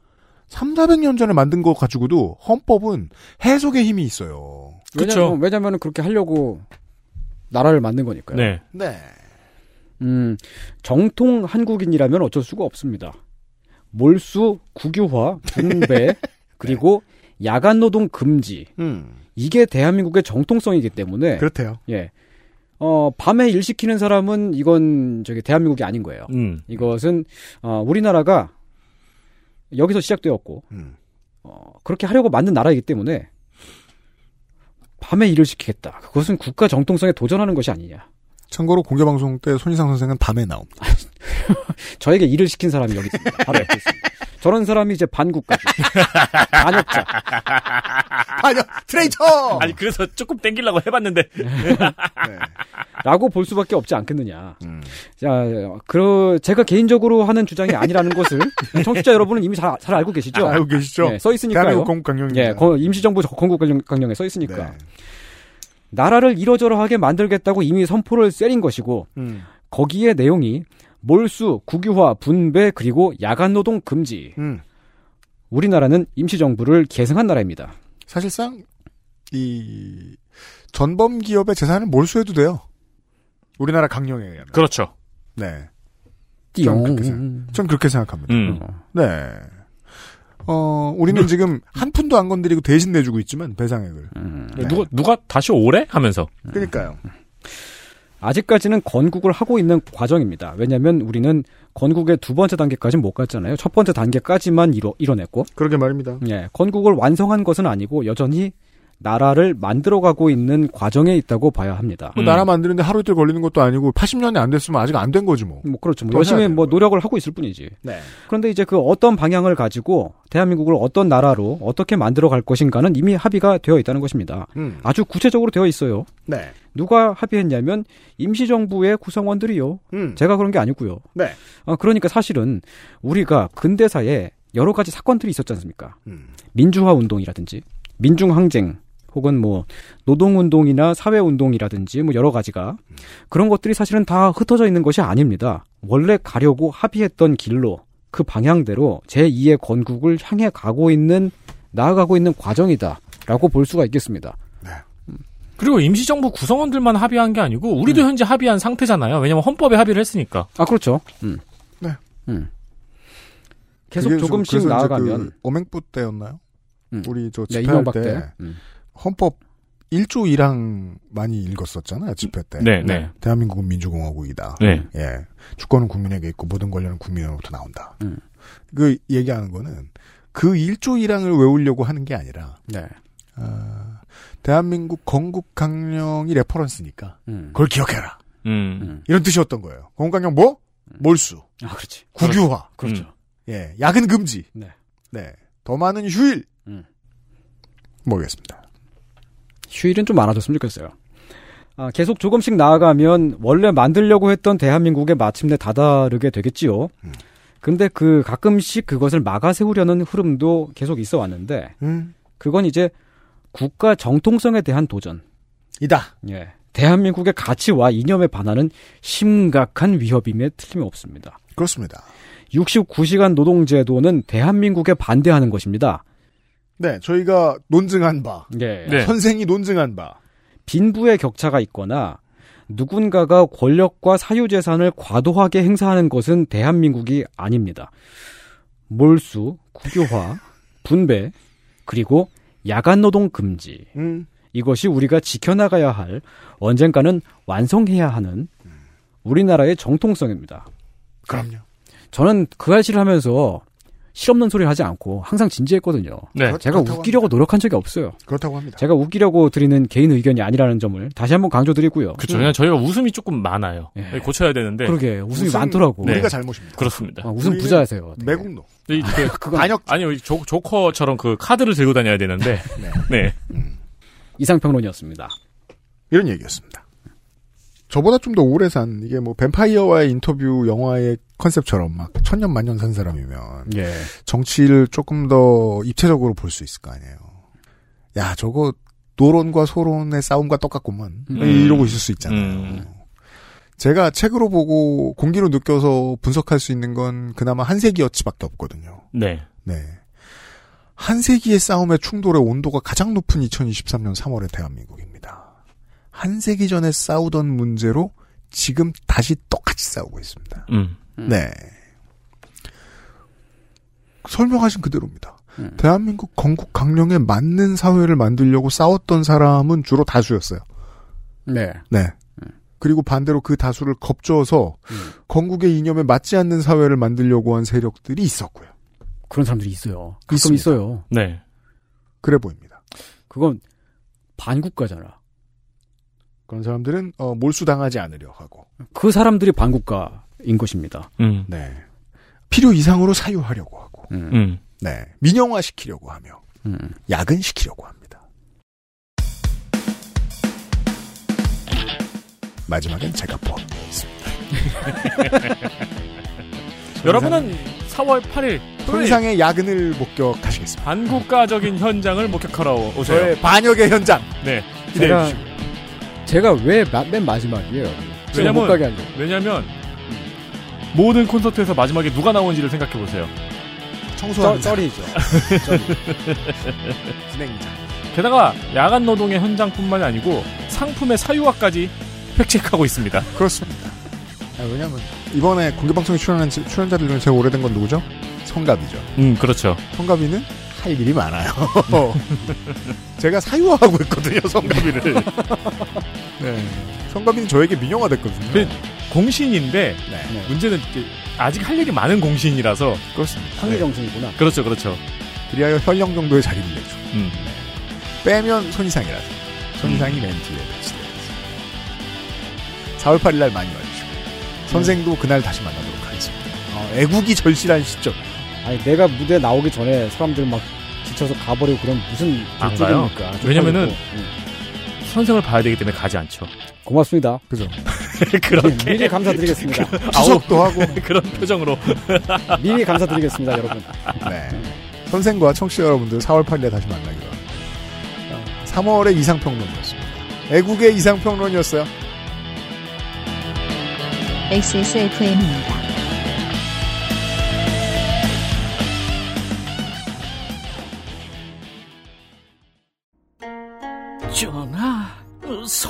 Speaker 2: 3, 400년 전에 만든 것 가지고도 헌법은 해석의 힘이 있어요.
Speaker 4: 왜냐면, 왜냐면 그렇게 하려고 나라를 만든 거니까요.
Speaker 3: 네.
Speaker 2: 네.
Speaker 4: 음, 정통 한국인이라면 어쩔 수가 없습니다. 몰수, 국유화, 분배, 그리고 야간 노동 금지.
Speaker 2: 음.
Speaker 4: 이게 대한민국의 정통성이기 때문에.
Speaker 2: 그렇대요.
Speaker 4: 예. 어, 밤에 일 시키는 사람은 이건 저기 대한민국이 아닌 거예요.
Speaker 3: 음.
Speaker 4: 이것은 어, 우리나라가 여기서 시작되었고
Speaker 2: 음.
Speaker 4: 어, 그렇게 하려고 만든 나라이기 때문에 밤에 일을 시키겠다. 그것은 국가 정통성에 도전하는 것이 아니냐.
Speaker 2: 참고로 공개방송 때 손희상 선생은 밤에 나옵니다.
Speaker 4: 저에게 일을 시킨 사람이 여기 있습니다. 바로 옆에 있습니다. 저런 사람이 이제 반국가주. 반역자.
Speaker 2: 반역, 트레이터!
Speaker 3: 아니, 그래서 조금 땡기려고 해봤는데.
Speaker 4: 라고 볼 수밖에 없지 않겠느냐.
Speaker 2: 음.
Speaker 4: 자, 그, 제가 개인적으로 하는 주장이 아니라는 것을 청취자 여러분은 이미 잘, 잘 알고 계시죠?
Speaker 2: 알고 계시죠?
Speaker 4: 네, 써 있으니까요.
Speaker 2: 대한민국.
Speaker 4: 예, 거- 임시정부 건국강령에 써 있으니까.
Speaker 2: 네.
Speaker 4: 나라를 이러저러하게 만들겠다고 이미 선포를 쎄린 것이고,
Speaker 2: 음.
Speaker 4: 거기에 내용이 몰수, 국유화, 분배, 그리고 야간 노동 금지.
Speaker 2: 음.
Speaker 4: 우리나라는 임시정부를 계승한 나라입니다.
Speaker 2: 사실상 이 전범 기업의 재산을 몰수해도 돼요. 우리나라 강령에 의하면.
Speaker 3: 그렇죠.
Speaker 2: 네.
Speaker 4: 띠용.
Speaker 2: 전 그렇게, 생각, 전 그렇게 생각합니다.
Speaker 3: 음.
Speaker 2: 네. 어, 우리는 지금 한 푼도 안 건드리고 대신 내주고 있지만 배상액을. 네.
Speaker 3: 누가, 누가 다시 오래? 하면서.
Speaker 2: 그러니까요.
Speaker 4: 아직까지는 건국을 하고 있는 과정입니다. 왜냐하면 우리는 건국의 두 번째 단계까지는 못 갔잖아요. 첫 번째 단계까지만 이뤄, 이뤄냈고.
Speaker 2: 그러게 말입니다.
Speaker 4: 예, 건국을 완성한 것은 아니고 여전히 나라를 만들어가고 있는 과정에 있다고 봐야 합니다.
Speaker 2: 뭐 나라 만드는데 하루 이틀 걸리는 것도 아니고 80년이 안 됐으면 아직 안 된 거지 뭐.
Speaker 4: 뭐 그렇죠.
Speaker 2: 뭐더
Speaker 4: 열심히 뭐 노력을 하고 있을 뿐이지.
Speaker 2: 네.
Speaker 4: 그런데 이제 그 어떤 방향을 가지고 대한민국을 어떤 나라로 어떻게 만들어 갈 것인가는 이미 합의가 되어 있다는 것입니다.
Speaker 2: 음.
Speaker 4: 아주 구체적으로 되어 있어요.
Speaker 2: 네.
Speaker 4: 누가 합의했냐면 임시정부의 구성원들이요.
Speaker 2: 음.
Speaker 4: 제가 그런 게 아니고요.
Speaker 2: 네.
Speaker 4: 어, 그러니까 사실은 우리가 근대사에 여러 가지 사건들이 있었지 않습니까?
Speaker 2: 음.
Speaker 4: 민주화 운동이라든지 민중항쟁 혹은 뭐 노동운동이나 사회운동이라든지 뭐 여러 가지가 그런 것들이 사실은 다 흩어져 있는 것이 아닙니다. 원래 가려고 합의했던 길로 그 방향대로 제2의 건국을 향해 가고 있는 나아가고 있는 과정이다라고 볼 수가 있겠습니다.
Speaker 3: 그리고 임시정부 구성원들만 합의한 게 아니고, 우리도 현재 합의한 상태잖아요. 왜냐면 헌법에 합의를 했으니까.
Speaker 4: 아 그렇죠. 음.
Speaker 2: 네.
Speaker 4: 음. 계속 조금씩
Speaker 2: 이제
Speaker 4: 나아가면
Speaker 2: 그 어맹부 때였나요?
Speaker 4: 음.
Speaker 2: 우리 저
Speaker 4: 네,
Speaker 2: 집회할
Speaker 4: 이명박
Speaker 2: 때
Speaker 4: 때. 음.
Speaker 2: 헌법 1조 1항 많이 읽었었잖아요. 집회 때.
Speaker 3: 네, 네.
Speaker 2: 대한민국은 민주공화국이다.
Speaker 3: 네.
Speaker 2: 예. 주권은 국민에게 있고 모든 권력은 국민으로부터 나온다.
Speaker 4: 음.
Speaker 2: 그 얘기하는 거는 그 1조 1항을 외우려고 하는 게 아니라
Speaker 4: 네.
Speaker 2: 아, 대한민국 건국 강령이 레퍼런스니까
Speaker 4: 음.
Speaker 2: 그걸 기억해라.
Speaker 3: 음.
Speaker 2: 이런 뜻이었던 거예요. 건국 강령 뭐? 몰수.
Speaker 4: 아 그렇지.
Speaker 2: 국유화.
Speaker 4: 그렇죠.
Speaker 2: 예. 야근 금지.
Speaker 4: 네.
Speaker 2: 네. 더 많은 휴일.
Speaker 4: 음.
Speaker 2: 모르겠습니다.
Speaker 4: 휴일은 좀 많아졌으면 좋겠어요. 아, 계속 조금씩 나아가면 원래 만들려고 했던 대한민국에 마침내 다다르게 되겠지요. 근데 그 가끔씩 그것을 막아 세우려는 흐름도 계속 있어 왔는데
Speaker 2: 음.
Speaker 4: 그건 이제 국가 정통성에 대한 도전.
Speaker 2: 이다.
Speaker 4: 예. 대한민국의 가치와 이념에 반하는 심각한 위협임에 틀림없습니다.
Speaker 2: 그렇습니다.
Speaker 4: 69시간 노동제도는 대한민국에 반대하는 것입니다.
Speaker 2: 네. 저희가 논증한 바.
Speaker 4: 예.
Speaker 3: 네.
Speaker 2: 선생이 논증한 바.
Speaker 4: 빈부의 격차가 있거나 누군가가 권력과 사유재산을 과도하게 행사하는 것은 대한민국이 아닙니다. 몰수, 국유화, 분배, 그리고 야간 노동 금지.
Speaker 2: 음.
Speaker 4: 이것이 우리가 지켜나가야 할 언젠가는 완성해야 하는 우리나라의 정통성입니다.
Speaker 2: 그럼요.
Speaker 4: 저는 그 사실을 하면서 실없는 소리를 하지 않고 항상 진지했거든요.
Speaker 3: 네.
Speaker 4: 제가 웃기려고 노력한 적이 없어요.
Speaker 2: 그렇다고 합니다.
Speaker 4: 제가 웃기려고 드리는 개인 의견이 아니라는 점을 다시 한번 강조드리고요.
Speaker 3: 그렇죠. 그냥 저희가 웃음이 조금 많아요.
Speaker 4: 예.
Speaker 3: 고쳐야 되는데.
Speaker 4: 그러게 웃음이
Speaker 2: 웃음
Speaker 4: 많더라고.
Speaker 3: 네.
Speaker 2: 우리가 잘못입니다.
Speaker 3: 그렇습니다.
Speaker 4: 아, 웃음 부자세요.
Speaker 2: 매국노.
Speaker 3: 이, 그,
Speaker 4: 그건
Speaker 2: 반역
Speaker 3: 아니요, 이 조, 조커처럼 그 카드를 들고 다녀야 되는데. 네.
Speaker 4: 이상평론이었습니다.
Speaker 2: 이런 얘기였습니다. 저보다 좀 더 오래 산 이게 뭐 뱀파이어와의 인터뷰 영화의 컨셉처럼 막 천년 만년 산 사람이면
Speaker 4: 예.
Speaker 2: 정치를 조금 더 입체적으로 볼 수 있을 거 아니에요. 야 저거 노론과 소론의 싸움과 똑같구만
Speaker 3: 음.
Speaker 2: 이러고 있을 수 있잖아요.
Speaker 3: 음.
Speaker 2: 제가 책으로 보고 공기로 느껴서 분석할 수 있는 건 그나마 한세기어치밖에 없거든요.
Speaker 3: 네.
Speaker 2: 네. 한세기의 싸움의 충돌의 온도가 가장 높은 2023년 3월의 대한민국입니다. 한 세기 전에 싸우던 문제로 지금 다시 똑같이 싸우고 있습니다.
Speaker 3: 음.
Speaker 2: 네. 설명하신 그대로입니다.
Speaker 4: 음.
Speaker 2: 대한민국 건국 강령에 맞는 사회를 만들려고 싸웠던 사람은 주로 다수였어요.
Speaker 4: 네.
Speaker 2: 네. 그리고 반대로 그 다수를 겁줘서 건국의 이념에 맞지 않는 사회를 만들려고 한 세력들이 있었고요.
Speaker 4: 그런 사람들이 있어요. 가끔. 있어요.
Speaker 3: 네.
Speaker 2: 그래 보입니다.
Speaker 4: 그건 반국가잖아.
Speaker 2: 그런 사람들은 어, 몰수당하지 않으려 하고
Speaker 4: 그 사람들이 반국가 인 것입니다.
Speaker 3: 음.
Speaker 2: 네. 필요 이상으로 사유하려고 하고
Speaker 4: 음.
Speaker 3: 음.
Speaker 2: 네. 민영화시키려고 하며
Speaker 4: 음.
Speaker 2: 야근시키려고 합니다. 마지막엔 제가 뽑겠습니다.
Speaker 3: 여러분은 4월 8일
Speaker 2: 손상의 야근을 목격하시겠습니다.
Speaker 3: 반국가적인 현장을 목격하러 오세요.
Speaker 2: 저의 반역의 현장
Speaker 3: 네.
Speaker 2: 기대해
Speaker 4: 제가
Speaker 2: 주시고
Speaker 4: 제가 왜 맨 마지막이에요? 제가 못 가게 하려고.
Speaker 3: 왜냐면 모든 콘서트에서 마지막에 누가 나오는지를 생각해 보세요.
Speaker 2: 청소하는
Speaker 4: 쩔, 쩔이죠.
Speaker 2: 진행자.
Speaker 3: 게다가 야간 노동의 현장뿐만이 아니고 상품의 사유화까지 획책하고 있습니다.
Speaker 2: 그렇습니다. 아, 왜냐면 이번에 공개 방송에 출연한 지- 출연자들 중에 제일 오래된 건 누구죠? 성갑이죠.
Speaker 3: 음, 그렇죠.
Speaker 2: 성갑이는 할 일이 많아요. 제가 사유화하고 있거든요, 성갑이를. 네. 성갑이는 저에게 민영화됐거든요.
Speaker 3: 그 공신인데
Speaker 2: 네.
Speaker 3: 문제는 아직 할 일이 많은 공신이라서
Speaker 2: 그렇습니다.
Speaker 4: 상위 정신이구나.
Speaker 3: 그렇죠, 그렇죠.
Speaker 2: 그리하여 현령 정도의 자리를 내죠.
Speaker 3: 음.
Speaker 2: 빼면 손이상이라서. 손이상이 맨 뒤에 배치되어 있습니다. 4월 8일 날 많이 와주시고. 선생도 그날 다시 만나도록 하겠습니다. 어, 애국이 절실한 시점.
Speaker 4: 아니 내가 무대 나오기 전에 사람들 막 지쳐서 가버리고 그럼 무슨
Speaker 3: 안 가요. 왜냐면은
Speaker 4: 음.
Speaker 3: 선생을 봐야 되기 때문에 가지 않죠.
Speaker 4: 고맙습니다.
Speaker 2: 그죠.
Speaker 3: 그렇게
Speaker 4: 미리 감사드리겠습니다.
Speaker 2: 추석도 하고.
Speaker 3: 그런 표정으로.
Speaker 4: 미리 감사드리겠습니다, 여러분.
Speaker 2: 네. 선생과 청취자 여러분들 4월 8일에 다시 만나기로 합니다. 3월의 이상평론이었습니다. 애국의 이상평론이었어요.
Speaker 1: XSFM입니다.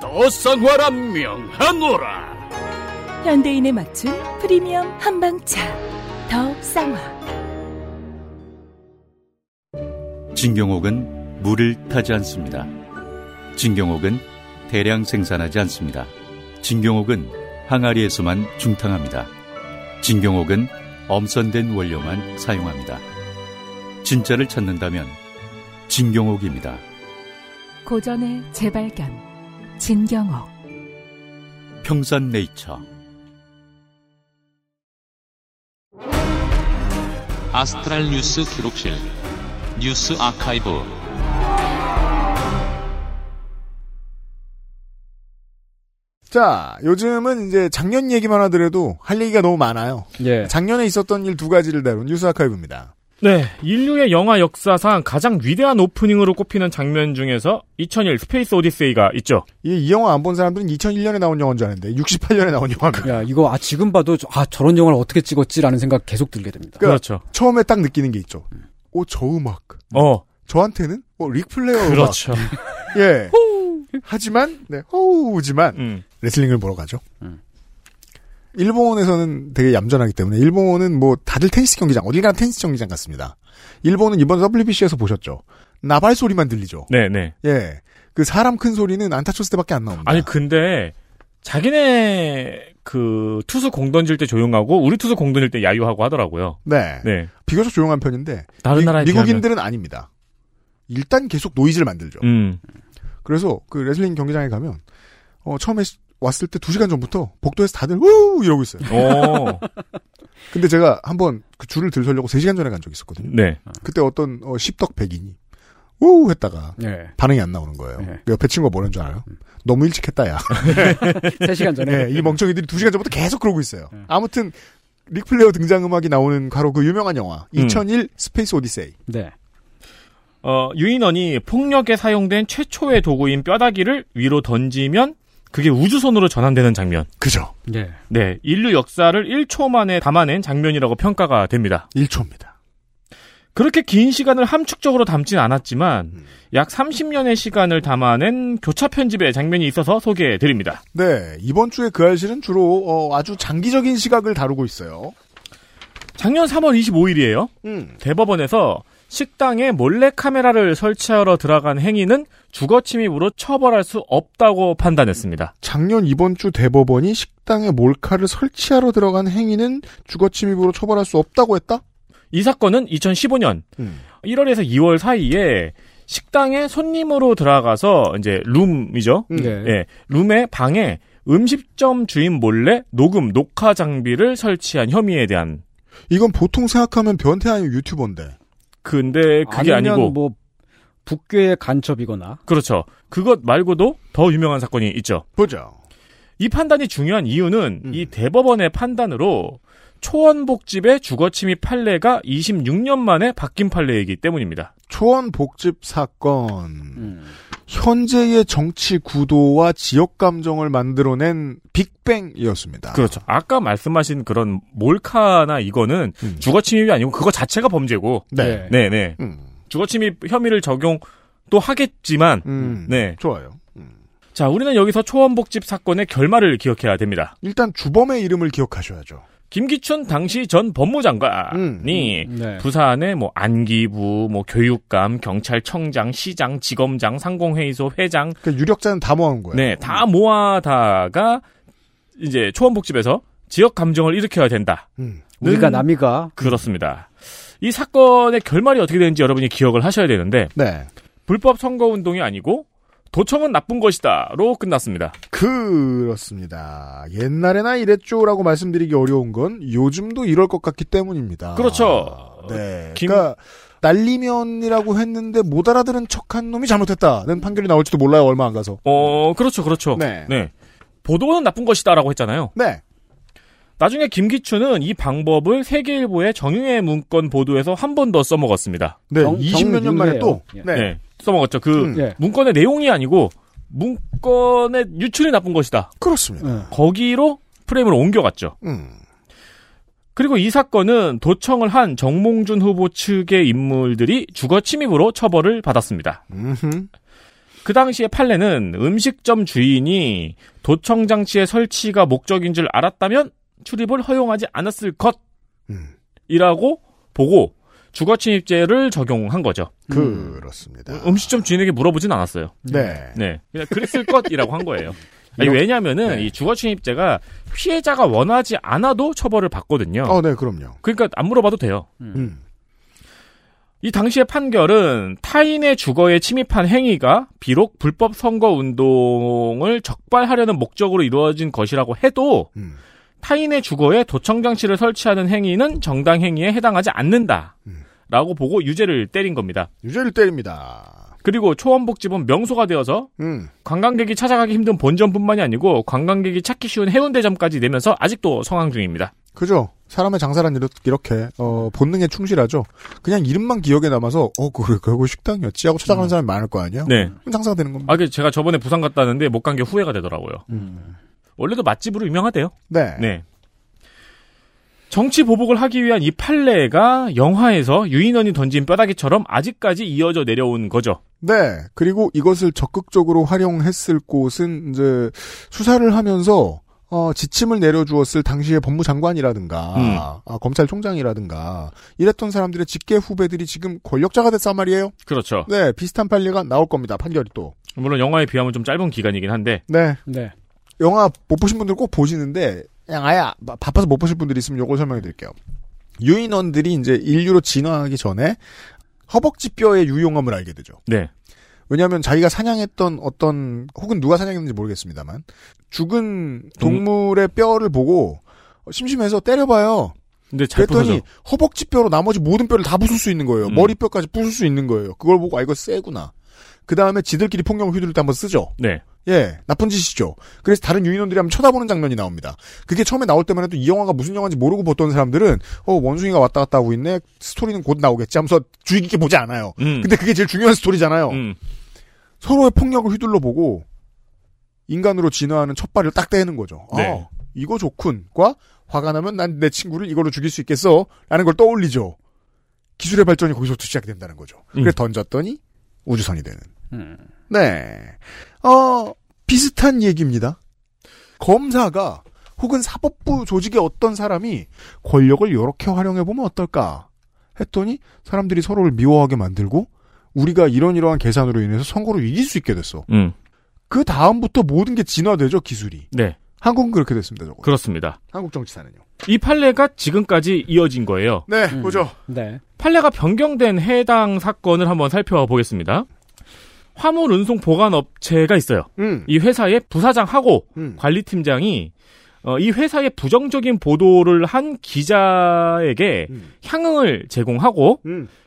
Speaker 12: 더 쌍화라 명하노라.
Speaker 6: 현대인에 맞춘 프리미엄 한방차. 더 쌍화.
Speaker 7: 진경옥은 물을 타지 않습니다. 진경옥은 대량 생산하지 않습니다. 진경옥은 항아리에서만 중탕합니다. 진경옥은 엄선된 원료만 사용합니다. 진짜를 찾는다면 진경옥입니다.
Speaker 6: 고전의 재발견. 진경옥.
Speaker 7: 평산네이처
Speaker 9: 아스트랄 뉴스 기록실 뉴스 아카이브
Speaker 2: 자, 요즘은 이제 작년 얘기만 하더라도 할 얘기가 너무 많아요.
Speaker 4: 예.
Speaker 2: 작년에 있었던 일 두 가지를 다룬 뉴스 아카이브입니다.
Speaker 3: 네, 인류의 영화 역사상 가장 위대한 오프닝으로 꼽히는 장면 중에서 2001 스페이스 오디세이가 있죠.
Speaker 2: 이, 이 영화 안 본 사람들은 2001년에 나온 영화인 줄 아는데 68년에 나온 영화입니다.
Speaker 4: 야, 이거 아 지금 봐도 저- 아 저런 영화를 어떻게 찍었지라는 생각 계속 들게 됩니다.
Speaker 2: 그러니까 처음에 딱 느끼는 게 있죠. 오, 저 음악.
Speaker 3: 어.
Speaker 2: 저한테는 어, 릭 플레어
Speaker 3: 그렇죠.
Speaker 2: 음악. 예. 하지만 네, 호우지만
Speaker 3: 음.
Speaker 2: 레슬링을 보러 가죠. 일본에서는 되게 얌전하기 때문에 일본은 뭐 다들 테니스 경기장 어딜 가나 테니스 경기장 같습니다. 일본은 이번 WBC에서 보셨죠. 나발 소리만 들리죠.
Speaker 3: 네, 네.
Speaker 2: 예. 그 사람 큰 소리는 안타 쳤을 때밖에 안 나옵니다.
Speaker 3: 아니 근데 자기네 그 투수 공 던질 때 조용하고 우리 투수 공 던질 때 야유하고 하더라고요.
Speaker 2: 네.
Speaker 3: 네.
Speaker 2: 비교적 조용한 편인데
Speaker 3: 다른
Speaker 2: 미,
Speaker 3: 나라에
Speaker 2: 미국인들은 아닙니다. 일단 계속 노이즈를 만들죠.
Speaker 3: 음.
Speaker 2: 그래서 그 레슬링 경기장에 가면 어, 처음에 시- 왔을 때 2시간 전부터 복도에서 다들 우 이러고 있어요.
Speaker 3: 오.
Speaker 2: 근데 제가 한번 그 줄을 들서려고 3시간 전에 간 적이 있었거든요.
Speaker 3: 네.
Speaker 2: 그때 어떤 어, 십덕 백인이 우 했다가
Speaker 4: 네.
Speaker 2: 반응이 안 나오는 거예요. 그 옆에 친구가 뭐라는 줄 알아요? 너무 일찍 했다 야.
Speaker 4: 3시간 전에?
Speaker 2: 네, 이 멍청이들이 2시간 전부터 계속 그러고 있어요. 아무튼 릭플레어 등장음악이 나오는 바로 그 유명한 영화 2001 스페이스 오디세이.
Speaker 4: 네.
Speaker 3: 어, 유인원이 폭력에 사용된 최초의 도구인 뼈다귀를 위로 던지면 그게 우주선으로 전환되는 장면.
Speaker 2: 그죠.
Speaker 4: 네.
Speaker 3: 네. 인류 역사를 1초 만에 담아낸 장면이라고 평가가 됩니다.
Speaker 2: 1초입니다.
Speaker 3: 그렇게 긴 시간을 함축적으로 담진 않았지만 약 30년의 시간을 담아낸 교차 편집의 장면이 있어서 소개해 드립니다.
Speaker 2: 네, 이번 주에 그 알실은 주로 어, 아주 장기적인 시각을 다루고 있어요.
Speaker 3: 작년 3월 25일이에요.
Speaker 2: 음.
Speaker 3: 대법원에서 식당에 몰래 카메라를 설치하러 들어간 행위는 주거 침입으로 처벌할 수 없다고 판단했습니다.
Speaker 2: 작년 이번 주 대법원이 식당에 몰카를 설치하러 들어간 행위는 주거 침입으로 처벌할 수 없다고 했다?
Speaker 3: 이 사건은 2015년
Speaker 2: 음.
Speaker 3: 1월에서 2월 사이에 식당에 손님으로 들어가서 이제 룸이죠.
Speaker 2: 음.
Speaker 4: 네.
Speaker 3: 예, 룸의 방에 음식점 주인 몰래 녹음 녹화 장비를 설치한 혐의에 대한
Speaker 2: 이건 보통 생각하면 변태 아니면 유튜버인데.
Speaker 3: 근데 그게
Speaker 4: 아니면
Speaker 3: 아니고
Speaker 4: 뭐 북괴의 간첩이거나
Speaker 3: 그렇죠. 그것 말고도 더 유명한 사건이 있죠.
Speaker 2: 보죠.
Speaker 3: 이 판단이 중요한 이유는
Speaker 2: 음.
Speaker 3: 이 대법원의 판단으로 초원복집의 주거침입 판례가 26년 만에 바뀐 판례이기 때문입니다.
Speaker 2: 초원 복집 사건.
Speaker 4: 음.
Speaker 2: 현재의 정치 구도와 지역 감정을 만들어낸 빅뱅이었습니다.
Speaker 3: 그렇죠. 아까 말씀하신 그런 몰카나 이거는 주거 침입이 아니고 그거 자체가 범죄고.
Speaker 2: 음. 네.
Speaker 3: 네, 네.
Speaker 2: 음.
Speaker 3: 주거 침입 혐의를 적용도 하겠지만,
Speaker 2: 음.
Speaker 3: 네.
Speaker 2: 좋아요.
Speaker 3: 자, 우리는 여기서 초원복집 사건의 결말을 기억해야 됩니다.
Speaker 2: 일단 주범의 이름을 기억하셔야죠.
Speaker 3: 김기춘 당시 전 법무장관이
Speaker 4: 네.
Speaker 3: 부산의 뭐 안기부, 뭐 교육감, 경찰청장, 시장, 지검장, 상공회의소 회장,
Speaker 2: 그 유력자는 다 모아온 거예요.
Speaker 3: 네, 다 모아다가 이제 초원복집에서 지역 감정을 일으켜야 된다.
Speaker 2: 음.
Speaker 4: 우리가 남이가
Speaker 3: 그렇습니다. 이 사건의 결말이 어떻게 되는지 여러분이 기억을 하셔야 되는데
Speaker 2: 네.
Speaker 3: 불법 선거 운동이 아니고 도청은 나쁜 것이다로 끝났습니다.
Speaker 2: 그렇습니다. 옛날에나 이랬죠라고 말씀드리기 어려운 건 요즘도 이럴 것 같기 때문입니다.
Speaker 3: 그렇죠.
Speaker 2: 네.
Speaker 3: 김-
Speaker 2: 그러니까 날리면이라고 했는데 못 알아들은 척한 놈이 잘못했다는 판결이 나올지도 몰라요. 얼마 안 가서.
Speaker 3: 어, 그렇죠, 그렇죠.
Speaker 2: 네.
Speaker 3: 보도는 나쁜 것이다라고 했잖아요.
Speaker 2: 네.
Speaker 3: 나중에 김기춘은 이 방법을 세계일보의 정유의 문건 보도에서 한 번 더 써먹었습니다.
Speaker 2: 네.
Speaker 4: 정-
Speaker 2: 20몇 년 만에. 또.
Speaker 4: 예.
Speaker 2: 네.
Speaker 3: 네, 써먹었죠. 그
Speaker 2: 음.
Speaker 4: 예.
Speaker 3: 문건의 내용이 아니고 문건의 유출이 나쁜 것이다.
Speaker 2: 그렇습니다.
Speaker 4: 예.
Speaker 3: 거기로 프레임을 옮겨갔죠.
Speaker 2: 음.
Speaker 3: 그리고 이 사건은 도청을 한 정몽준 후보 측의 인물들이 주거 침입으로 처벌을 받았습니다.
Speaker 2: 음흠.
Speaker 3: 그 당시의 판례는 음식점 주인이 도청 장치의 설치가 목적인 줄 알았다면 출입을 허용하지 않았을
Speaker 2: 음.
Speaker 3: 것이라고 보고 주거 침입죄를 적용한 거죠.
Speaker 2: 그렇습니다.
Speaker 3: 음식점 주인에게 물어보진 않았어요.
Speaker 2: 네.
Speaker 3: 네, 그냥 그랬을 것이라고 한 거예요. 아니, 왜냐하면은
Speaker 2: 네.
Speaker 3: 이 주거 침입죄가 피해자가 원하지 않아도 처벌을 받거든요.
Speaker 2: 어, 네, 그럼요.
Speaker 3: 그러니까 안 물어봐도 돼요.
Speaker 2: 음.
Speaker 3: 이 당시의 판결은 타인의 주거에 침입한 행위가 비록 불법 선거 운동을 적발하려는 목적으로 이루어진 것이라고 해도
Speaker 2: 음.
Speaker 3: 타인의 주거에 도청 장치를 설치하는 행위는 정당 행위에 해당하지 않는다.
Speaker 2: 음.
Speaker 3: 라고 보고 유죄를 때린 겁니다.
Speaker 2: 유죄를 때립니다.
Speaker 3: 그리고 초원복집은 명소가 되어서
Speaker 2: 음.
Speaker 3: 관광객이 찾아가기 힘든 본점뿐만이 아니고 관광객이 찾기 쉬운 해운대점까지 내면서 아직도 성황 중입니다.
Speaker 2: 그죠? 사람의 장사란 이렇- 이렇게 어, 본능에 충실하죠. 그냥 이름만 기억에 남아서 어 그래 그거 식당이었지 하고 찾아가는 사람이 많을 거 아니에요?
Speaker 3: 네.
Speaker 2: 장사가 되는 겁니다.
Speaker 3: 아, 그 제가 저번에 부산 갔다 왔는데 못 간 게 후회가 되더라고요. 원래도 맛집으로 유명하대요.
Speaker 2: 네.
Speaker 3: 네. 정치 보복을 하기 위한 이 판례가 영화에서 유인원이 던진 뼈다귀처럼 아직까지 이어져 내려온 거죠.
Speaker 2: 네. 그리고 이것을 적극적으로 활용했을 곳은 이제 수사를 하면서 어, 지침을 내려주었을 당시의 법무장관이라든가
Speaker 3: 음.
Speaker 2: 아, 검찰총장이라든가 이랬던 사람들의 직계 후배들이 지금 권력자가 됐단 말이에요.
Speaker 3: 그렇죠.
Speaker 2: 네, 비슷한 판례가 나올 겁니다. 판결이 또.
Speaker 3: 물론 영화에 비하면 좀 짧은 기간이긴 한데.
Speaker 2: 네.
Speaker 4: 네.
Speaker 2: 영화 못 보신 분들 꼭 보시는데 그냥 아예 바- 바빠서 못 보실 분들이 있으면 요걸 설명해 드릴게요. 유인원들이 이제 인류로 진화하기 전에 허벅지 뼈의 유용함을 알게 되죠.
Speaker 3: 네.
Speaker 2: 왜냐하면 자기가 사냥했던 어떤 혹은 누가 사냥했는지 모르겠습니다만 죽은 동물의 뼈를 보고 심심해서 때려봐요.
Speaker 3: 근데 잘
Speaker 2: 그랬더니. 허벅지 뼈로 나머지 모든 뼈를 다 부술 수 있는 거예요.
Speaker 3: 음.
Speaker 2: 머리 뼈까지 부술 수 있는 거예요. 그걸 보고 아 이거 세구나. 그 다음에 지들끼리 폭력을 휘두를 때 한번 쓰죠.
Speaker 3: 네.
Speaker 2: 예, 나쁜 짓이죠. 그래서 다른 유인원들이 한번 쳐다보는 장면이 나옵니다. 그게 처음에 나올 때만 해도 이 영화가 무슨 영화인지 모르고 보던 사람들은 어 원숭이가 왔다 갔다 하고 있네. 스토리는 곧 나오겠지 하면서 주의 깊게 보지 않아요.
Speaker 3: 음.
Speaker 2: 근데 그게 제일 중요한 스토리잖아요.
Speaker 3: 음.
Speaker 2: 서로의 폭력을 휘둘러 보고 인간으로 진화하는 첫 발을 딱 떼는 거죠.
Speaker 3: 네.
Speaker 2: 아, 이거 좋군과 화가 나면 난 내 친구를 이걸로 죽일 수 있겠어? 라는 걸 떠올리죠. 기술의 발전이 거기서부터 시작이 된다는 거죠.
Speaker 3: 음.
Speaker 2: 그래서 던졌더니 우주선이 되는. 네. 어, 비슷한 얘기입니다. 검사가 혹은 사법부 조직의 어떤 사람이 권력을 이렇게 활용해보면 어떨까 했더니 사람들이 서로를 미워하게 만들고 우리가 이런 이러한 계산으로 인해서 선거를 이길 수 있게 됐어.
Speaker 3: 음.
Speaker 2: 그 다음부터 모든 게 진화되죠, 기술이.
Speaker 3: 네.
Speaker 2: 한국은 그렇게 됐습니다, 저거.
Speaker 3: 그렇습니다.
Speaker 2: 한국 정치사는요.
Speaker 3: 이 판례가 지금까지 이어진 거예요.
Speaker 2: 네, 보죠.
Speaker 4: 네.
Speaker 3: 판례가 변경된 해당 사건을 한번 살펴보겠습니다. 화물 운송 보관 업체가 있어요.
Speaker 2: 음.
Speaker 3: 이 회사의 부사장하고
Speaker 2: 음.
Speaker 3: 관리팀장이 어, 이 회사의 부정적인 보도를 한 기자에게
Speaker 2: 음.
Speaker 3: 향응을 제공하고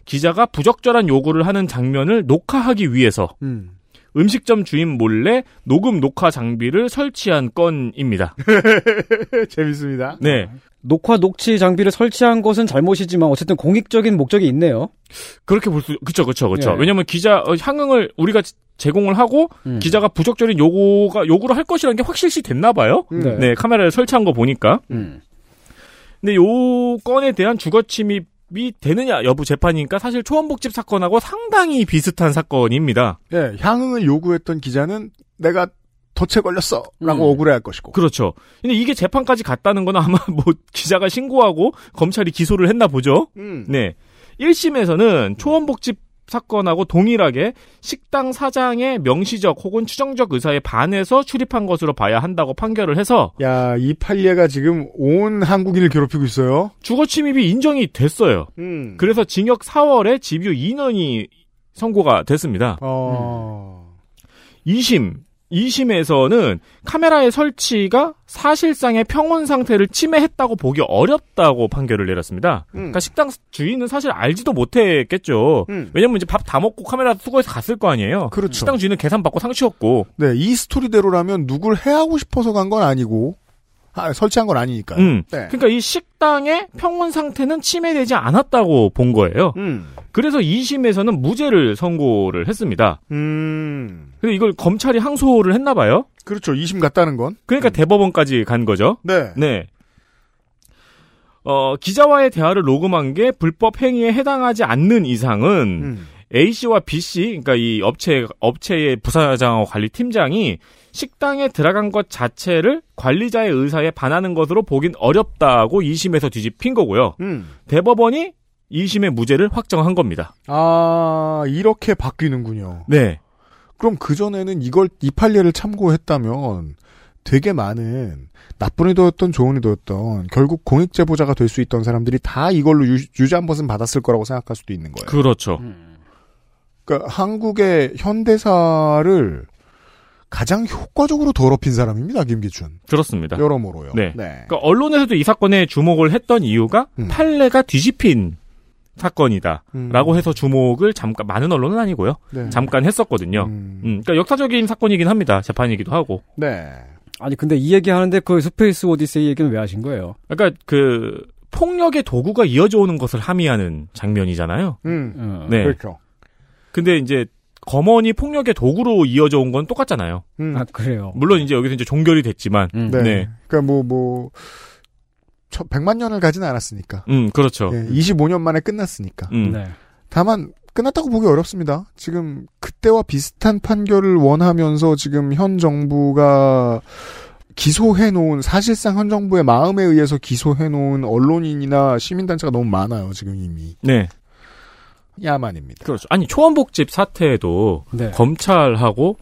Speaker 3: 기자가 부적절한 요구를 하는 장면을 녹화하기 위해서
Speaker 2: 음.
Speaker 3: 음식점 주인 몰래 녹음 녹화 장비를 설치한 건입니다.
Speaker 2: 재밌습니다.
Speaker 3: 네.
Speaker 4: 녹화 녹취 장비를 설치한 것은 잘못이지만 어쨌든 공익적인 목적이 있네요.
Speaker 3: 그렇게 볼 수, 그쵸, 그쵸, 그쵸.
Speaker 4: 예.
Speaker 3: 왜냐면 기자, 어, 향응을 우리가 제공을 하고,
Speaker 4: 음.
Speaker 3: 기자가 부적절인 요구가, 요구를 할 것이라는 게 확실시 됐나 봐요?
Speaker 4: 네.
Speaker 3: 네, 카메라를 설치한 거 보니까.
Speaker 4: 음.
Speaker 3: 근데 요 건에 대한 주거 침입이 되느냐 여부 재판이니까 사실 초원복집 사건하고 상당히 비슷한 사건입니다.
Speaker 2: 예, 향응을 요구했던 기자는 내가 덫에 걸렸어. 라고
Speaker 3: 음.
Speaker 2: 억울해 할 것이고.
Speaker 3: 그렇죠. 근데 이게 재판까지 갔다는 건 아마 뭐 기자가 신고하고 검찰이 기소를 했나 보죠.
Speaker 2: 음.
Speaker 3: 네. 1심에서는 초원복집 사건하고 동일하게 식당 사장의 명시적 혹은 추정적 의사에 반해서 출입한 것으로 봐야 한다고 판결을 해서
Speaker 2: 야, 이 판례가 지금 온 한국인을 괴롭히고 있어요.
Speaker 3: 주거 침입이 인정이 됐어요.
Speaker 2: 음.
Speaker 3: 그래서 징역 4월에 집유 2년이 선고가 됐습니다.
Speaker 2: 어.
Speaker 3: 2심 2심에서는 카메라의 설치가 사실상의 평온 상태를 침해했다고 보기 어렵다고 판결을 내렸습니다.
Speaker 2: 음.
Speaker 3: 그러니까 식당 주인은 사실 알지도 못했겠죠.
Speaker 2: 음.
Speaker 3: 왜냐면 이제 밥 다 먹고 카메라 수거해서 갔을 거 아니에요.
Speaker 2: 그렇죠.
Speaker 3: 식당 주인은 계산 받고 상치웠고.
Speaker 2: 네, 이 스토리대로라면 누굴 해하고 싶어서 간 건 아니고, 아, 설치한 건 아니니까요.
Speaker 3: 음.
Speaker 2: 네.
Speaker 3: 그러니까 이 식당의 평온 상태는 침해되지 않았다고 본 거예요.
Speaker 2: 음.
Speaker 3: 그래서 2심에서는 무죄를 선고를 했습니다.
Speaker 2: 음.
Speaker 3: 근데 이걸 검찰이 항소를 했나 봐요.
Speaker 2: 그렇죠. 2심 갔다는 건.
Speaker 3: 그러니까 대법원까지 간 거죠.
Speaker 2: 네.
Speaker 3: 네. 어, 기자와의 대화를 녹음한 게 불법 행위에 해당하지 않는 이상은
Speaker 2: 음.
Speaker 3: A 씨와 B 씨, 그러니까 이 업체 업체의 부사장하고 관리 팀장이 식당에 들어간 것 자체를 관리자의 의사에 반하는 것으로 보긴 어렵다고 2심에서 뒤집힌 거고요.
Speaker 2: 음.
Speaker 3: 대법원이 2심의 무죄를 확정한 겁니다.
Speaker 2: 아, 이렇게 바뀌는군요.
Speaker 3: 네.
Speaker 2: 그럼 그 전에는 이걸, 이 판례를 참고했다면 되게 많은 나쁜 의도였던 좋은 의도였던 결국 공익 제보자가 될 수 있던 사람들이 다 이걸로 유, 유죄 한 번은 받았을 거라고 생각할 수도 있는 거예요.
Speaker 3: 그렇죠.
Speaker 2: 그러니까 한국의 현대사를 가장 효과적으로 더럽힌 사람입니다, 김기춘.
Speaker 3: 그렇습니다.
Speaker 2: 여러모로요.
Speaker 3: 네.
Speaker 2: 네.
Speaker 3: 그러니까 언론에서도 이 사건에 주목을 했던 이유가 판례가 뒤집힌 사건이다.
Speaker 2: 음.
Speaker 3: 라고 해서 주목을 잠깐, 많은 언론은 아니고요.
Speaker 2: 네.
Speaker 3: 잠깐 했었거든요. 음, 그러니까 역사적인 사건이긴 합니다. 재판이기도 하고.
Speaker 2: 네.
Speaker 4: 아니 근데 이 얘기 하는데 그 스페이스 오디세이 얘기는 왜 하신 거예요?
Speaker 3: 그러니까 그 폭력의 도구가 이어져 오는 것을 함의하는 장면이잖아요.
Speaker 2: 음.
Speaker 3: 네.
Speaker 2: 그렇죠.
Speaker 3: 근데 이제 검언이 폭력의 도구로 이어져 온 건 똑같잖아요.
Speaker 2: 음.
Speaker 4: 아 그래요.
Speaker 3: 물론 이제 여기서 이제 종결이 됐지만,
Speaker 2: 네.
Speaker 3: 네.
Speaker 2: 그러니까 뭐, 뭐, 저 100만 년을 가지는 않았으니까.
Speaker 3: 음, 그렇죠.
Speaker 2: 예, 25년 만에 끝났으니까.
Speaker 3: 음.
Speaker 4: 네.
Speaker 2: 다만, 끝났다고 보기 어렵습니다. 지금, 그때와 비슷한 판결을 원하면서 지금 현 정부가 기소해 놓은, 사실상 현 정부의 마음에 의해서 기소해 놓은 언론인이나 시민 단체가 너무 많아요, 지금 이미.
Speaker 3: 네.
Speaker 2: 야만입니다.
Speaker 3: 그렇죠. 아니, 초원복집 사태에도
Speaker 4: 네.
Speaker 3: 검찰하고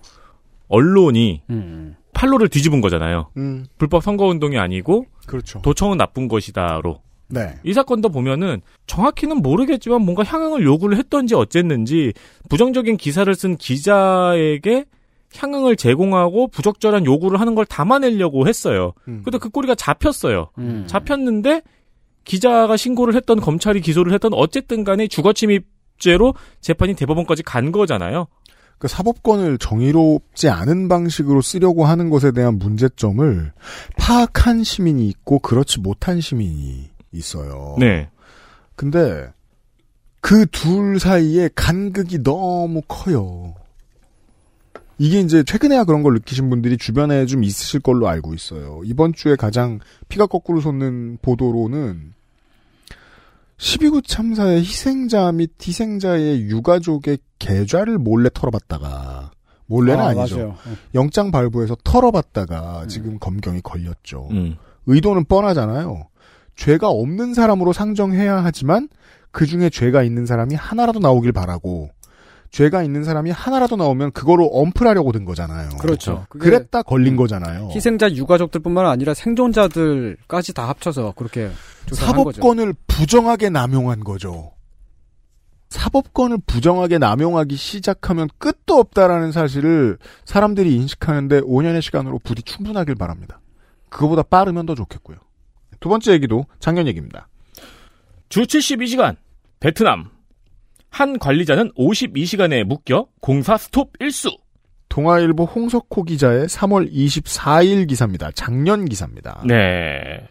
Speaker 3: 언론이
Speaker 4: 음.
Speaker 3: 판로를 뒤집은 거잖아요.
Speaker 2: 음.
Speaker 3: 불법 선거운동이 아니고
Speaker 2: 그렇죠.
Speaker 3: 도청은 나쁜 것이다로.
Speaker 2: 네.
Speaker 3: 이 사건도 보면은 정확히는 모르겠지만 뭔가 향응을 요구를 했던지 어쨌는지 부정적인 기사를 쓴 기자에게 향응을 제공하고 부적절한 요구를 하는 걸 담아내려고 했어요.
Speaker 2: 음.
Speaker 3: 근데 그 꼬리가 잡혔어요.
Speaker 4: 음.
Speaker 3: 잡혔는데 기자가 신고를 했던 검찰이 기소를 했던 어쨌든 간에 주거침입 죄로 재판이 대법원까지 간 거잖아요.
Speaker 2: 그 사법권을 정의롭지 않은 방식으로 쓰려고 하는 것에 대한 문제점을 파악한 시민이 있고 그렇지 못한 시민이 있어요.
Speaker 3: 네.
Speaker 2: 근데 그 둘 사이에 간극이 너무 커요. 이게 이제 최근에야 그런 걸 느끼신 분들이 주변에 좀 있으실 걸로 알고 있어요. 이번 주에 가장 피가 거꾸로 솟는 보도로는 12구 참사의 희생자 및 희생자의 유가족의 계좌를 몰래 털어봤다가 몰래는
Speaker 4: 아,
Speaker 2: 아, 니죠
Speaker 4: 맞아요.
Speaker 2: 영장 발부해서 털어봤다가 지금 검경이 걸렸죠.
Speaker 3: 음.
Speaker 2: 의도는 뻔하잖아요. 죄가 없는 사람으로 상정해야 하지만 그 중에 죄가 있는 사람이 하나라도 나오길 바라고 죄가 있는 사람이 하나라도 나오면 그거로 엄플하려고 든 거잖아요.
Speaker 4: 그렇죠.
Speaker 2: 그랬다 걸린 거잖아요.
Speaker 4: 희생자 유가족들뿐만 아니라 생존자들까지 다 합쳐서 그렇게 조사한 거죠.
Speaker 2: 사법권을 부정하게 남용한 거죠. 사법권을 부정하게 남용하기 시작하면 끝도 없다라는 사실을 사람들이 인식하는데 5년의 시간으로 부디 충분하길 바랍니다. 그거보다 빠르면 더 좋겠고요. 두 번째 얘기도 작년 얘기입니다.
Speaker 3: 주 72시간 베트남 한 관리자는 52시간에 묶여 공사 스톱 일수.
Speaker 2: 동아일보 홍석호 기자의 3월 24일 기사입니다. 작년 기사입니다.
Speaker 3: 네.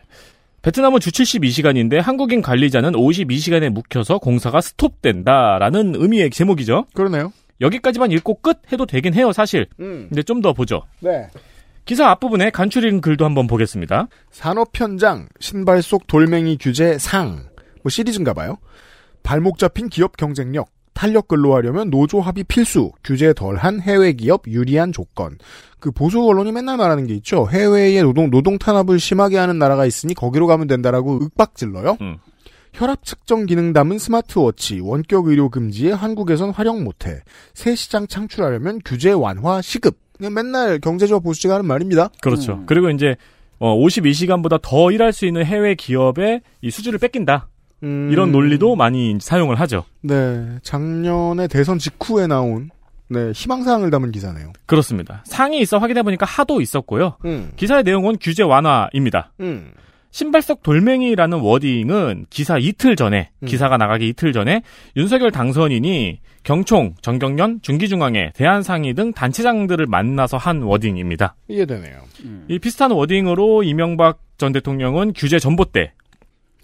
Speaker 3: 베트남은 주 72시간인데 한국인 관리자는 52시간에 묵혀서 공사가 스톱된다라는 의미의 제목이죠.
Speaker 2: 그러네요.
Speaker 3: 여기까지만 읽고 끝 해도 되긴 해요, 사실.
Speaker 2: 음.
Speaker 3: 근데 좀 더 보죠.
Speaker 2: 네.
Speaker 3: 기사 앞부분에 간추린 글도 한번 보겠습니다.
Speaker 2: 산업 현장 신발 속 돌멩이 규제 상. 뭐 시리즈인가 봐요. 발목 잡힌 기업 경쟁력. 탄력 근로하려면 노조 합의 필수. 규제 덜한 해외 기업 유리한 조건. 그 보수 언론이 맨날 말하는 게 있죠. 해외에 노동 노동 탄압을 심하게 하는 나라가 있으니 거기로 가면 된다라고 윽박질러요.
Speaker 3: 음.
Speaker 2: 혈압 측정 기능 담은 스마트워치, 원격 의료 금지에 한국에선 활용 못해. 새 시장 창출하려면 규제 완화 시급. 그냥 맨날 경제적 보수지가 하는 말입니다.
Speaker 3: 그렇죠. 그리고 이제 어, 52시간보다 더 일할 수 있는 해외 기업의 이 수주를 뺏긴다.
Speaker 2: 음.
Speaker 3: 이런 논리도 많이 사용을 하죠.
Speaker 2: 네, 작년에 대선 직후에 나온 네 희망사항을 담은 기사네요.
Speaker 3: 그렇습니다. 상이 있어 확인해 보니까 하도 있었고요.
Speaker 2: 음.
Speaker 3: 기사의 내용은 규제 완화입니다.
Speaker 2: 음.
Speaker 3: 신발 속 돌멩이라는 워딩은 기사 이틀 전에
Speaker 2: 음.
Speaker 3: 기사가 나가기 이틀 전에 윤석열 당선인이 경총, 정경련, 중기중앙회, 대한상의 등 단체장들을 만나서 한 워딩입니다.
Speaker 2: 이해되네요.
Speaker 3: 이 비슷한 워딩으로 이명박 전 대통령은 규제 전봇대,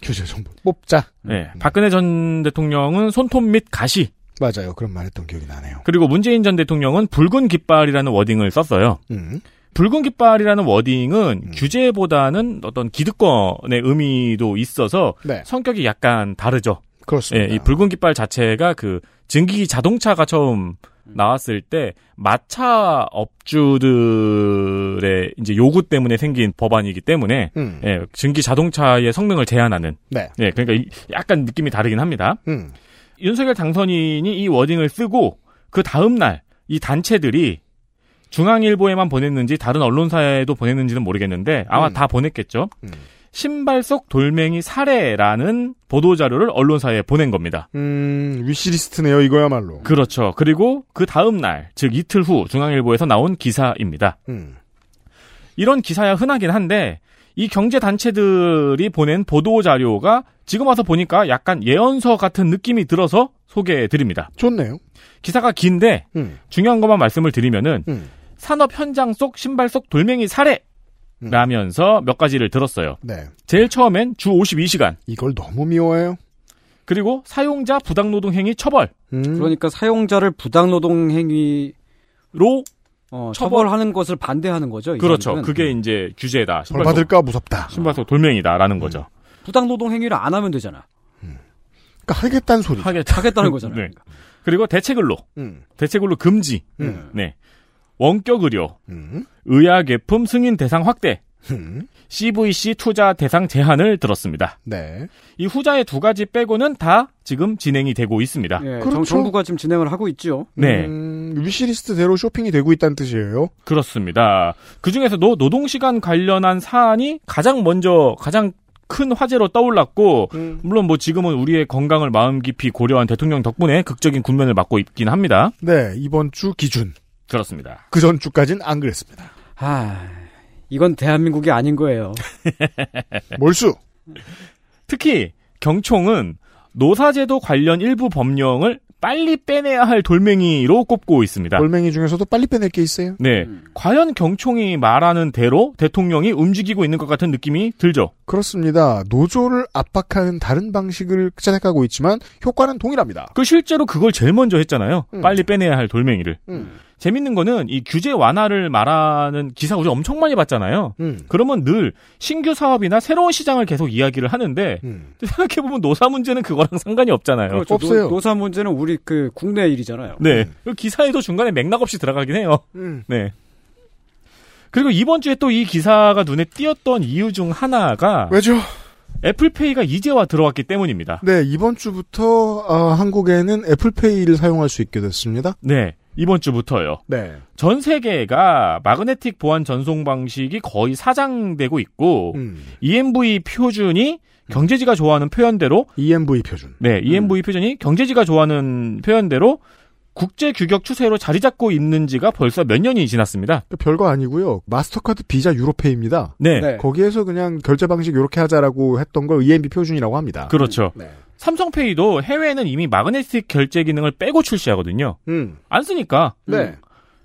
Speaker 2: 규제 정보 뽑자.
Speaker 3: 네, 박근혜 전 대통령은 손톱 및 가시,
Speaker 2: 맞아요. 그런 말했던 기억이 나네요.
Speaker 3: 그리고 문재인 전 대통령은 붉은 깃발이라는 워딩을 썼어요.
Speaker 2: 음.
Speaker 3: 붉은 깃발이라는 워딩은 규제보다는 어떤 기득권의 의미도 있어서
Speaker 2: 네.
Speaker 3: 성격이 약간 다르죠.
Speaker 2: 그렇습니다.
Speaker 3: 예, 이 붉은 깃발 자체가 그 증기 자동차가 처음 나왔을 때 마차 업주들의 이제 요구 때문에 생긴 법안이기 때문에
Speaker 2: 음.
Speaker 3: 예, 증기 자동차의 성능을 제한하는
Speaker 2: 네.
Speaker 3: 예, 그러니까 이- 약간 느낌이 다르긴 합니다.
Speaker 2: 음.
Speaker 3: 윤석열 당선인이 이 워딩을 쓰고 그 다음 날 이 단체들이 중앙일보에만 보냈는지 다른 언론사에도 보냈는지는 모르겠는데 아마
Speaker 2: 음.
Speaker 3: 다 보냈겠죠.
Speaker 2: 음.
Speaker 3: 신발 속 돌멩이 사례라는 보도 자료를 언론사에 보낸 겁니다.
Speaker 2: 음, 위시리스트네요, 이거야말로.
Speaker 3: 그렇죠. 그리고 그 다음 날, 즉 이틀 후 중앙일보에서 나온 기사입니다.
Speaker 2: 음.
Speaker 3: 이런 기사야 흔하긴 한데 이 경제 단체들이 보낸 보도 자료가 지금 와서 보니까 약간 예언서 같은 느낌이 들어서 소개해 드립니다.
Speaker 2: 좋네요.
Speaker 3: 기사가 긴데
Speaker 2: 음.
Speaker 3: 중요한 것만 말씀을 드리면은
Speaker 2: 음.
Speaker 3: 산업 현장 속 신발 속 돌멩이 사례 라면서 몇 가지를 들었어요.
Speaker 2: 네.
Speaker 3: 제일 처음엔 주 52시간.
Speaker 2: 이걸 너무 미워해요.
Speaker 3: 그리고 사용자 부당노동 행위 처벌.
Speaker 2: 음.
Speaker 4: 그러니까 사용자를 부당노동 행위로 어,
Speaker 3: 처벌-
Speaker 4: 처벌하는 것을 반대하는 거죠. 이
Speaker 3: 그렇죠. 그게 이제 규제다.
Speaker 2: 벌 받을까 무섭다.
Speaker 3: 신발 속 돌멩이다라는 거죠.
Speaker 4: 부당노동 행위를 안 하면 되잖아.
Speaker 2: 그러니까 하겠다는 소리.
Speaker 3: 하겠다.
Speaker 4: 하겠다는 거잖아요.
Speaker 3: 네. 그리고 대체근로.
Speaker 2: 음.
Speaker 3: 대체근로 금지.
Speaker 2: 음.
Speaker 3: 네. 원격 의료.
Speaker 2: 음.
Speaker 3: 의약예품 승인 대상 확대.
Speaker 2: 음.
Speaker 3: CVC 투자 대상 제한을 들었습니다.
Speaker 2: 네.
Speaker 3: 이 후자의 두 가지 빼고는 다 지금 진행이 되고 있습니다.
Speaker 4: 예,
Speaker 2: 그렇죠.
Speaker 4: 정, 정부가 지금 진행을 하고 있죠.
Speaker 3: 네.
Speaker 2: 음, 위시리스트대로 쇼핑이 되고 있다는 뜻이에요.
Speaker 3: 그렇습니다. 그 중에서도 노동시간 관련한 사안이 가장 먼저, 가장 큰 화제로 떠올랐고,
Speaker 2: 음.
Speaker 3: 물론 뭐 지금은 우리의 건강을 마음 깊이 고려한 대통령 덕분에 극적인 군면을 맞고 있긴 합니다.
Speaker 2: 네, 이번 주 기준.
Speaker 3: 그렇습니다.
Speaker 2: 그 전 주까지는 안 그랬습니다.
Speaker 4: 아, 이건 대한민국이 아닌 거예요.
Speaker 2: 몰수.
Speaker 3: 특히 경총은 노사제도 관련 일부 법령을 빨리 빼내야 할 돌멩이로 꼽고 있습니다.
Speaker 2: 돌멩이 중에서도 빨리 빼낼 게 있어요.
Speaker 3: 네. 과연 경총이 말하는 대로 대통령이 움직이고 있는 것 같은 느낌이 들죠.
Speaker 2: 그렇습니다. 노조를 압박하는 다른 방식을 찾아가고 있지만 효과는 동일합니다.
Speaker 3: 그 실제로 그걸 제일 먼저 했잖아요.
Speaker 2: 음.
Speaker 3: 빨리 빼내야 할 돌멩이를.
Speaker 2: 음.
Speaker 3: 재밌는 거는 이 규제 완화를 말하는 기사 우리 엄청 많이 봤잖아요.
Speaker 2: 음.
Speaker 3: 그러면 늘 신규 사업이나 새로운 시장을 계속 이야기를 하는데
Speaker 2: 음.
Speaker 3: 생각해 보면 노사 문제는 그거랑 상관이 없잖아요.
Speaker 4: 그렇죠. 노, 노사 문제는 우리 그 국내 일이잖아요.
Speaker 3: 네. 그 기사에도 중간에 맥락 없이 들어가긴 해요.
Speaker 2: 음.
Speaker 3: 네. 그리고 이번 주에 또 이 기사가 눈에 띄었던 이유 중 하나가
Speaker 2: 왜죠?
Speaker 3: 애플페이가 이제와 들어왔기 때문입니다.
Speaker 2: 네, 이번 주부터 어, 한국에는 애플페이를 사용할 수 있게 됐습니다.
Speaker 3: 네. 이번 주부터요.
Speaker 2: 네.
Speaker 3: 전 세계가 마그네틱 보안 전송 방식이 거의 사장되고 있고
Speaker 2: 음.
Speaker 3: EMV 표준이 경제지가 좋아하는 표현대로
Speaker 2: EMV 표준.
Speaker 3: 네, EMV 표준이 경제지가 좋아하는 표현대로 국제 규격 추세로 자리 잡고 있는 지가 벌써 몇 년이 지났습니다.
Speaker 2: 그 별거 아니고요. 마스터카드, 비자, 유로페이입니다.
Speaker 3: 네.
Speaker 2: 거기에서 그냥 결제 방식 이렇게 하자라고 했던 걸 EMV 표준이라고 합니다.
Speaker 3: 그렇죠.
Speaker 2: 네.
Speaker 3: 삼성페이도 해외에는 이미 마그네틱 결제 기능을 빼고 출시하거든요.
Speaker 2: 음.
Speaker 3: 안 쓰니까.
Speaker 2: 네.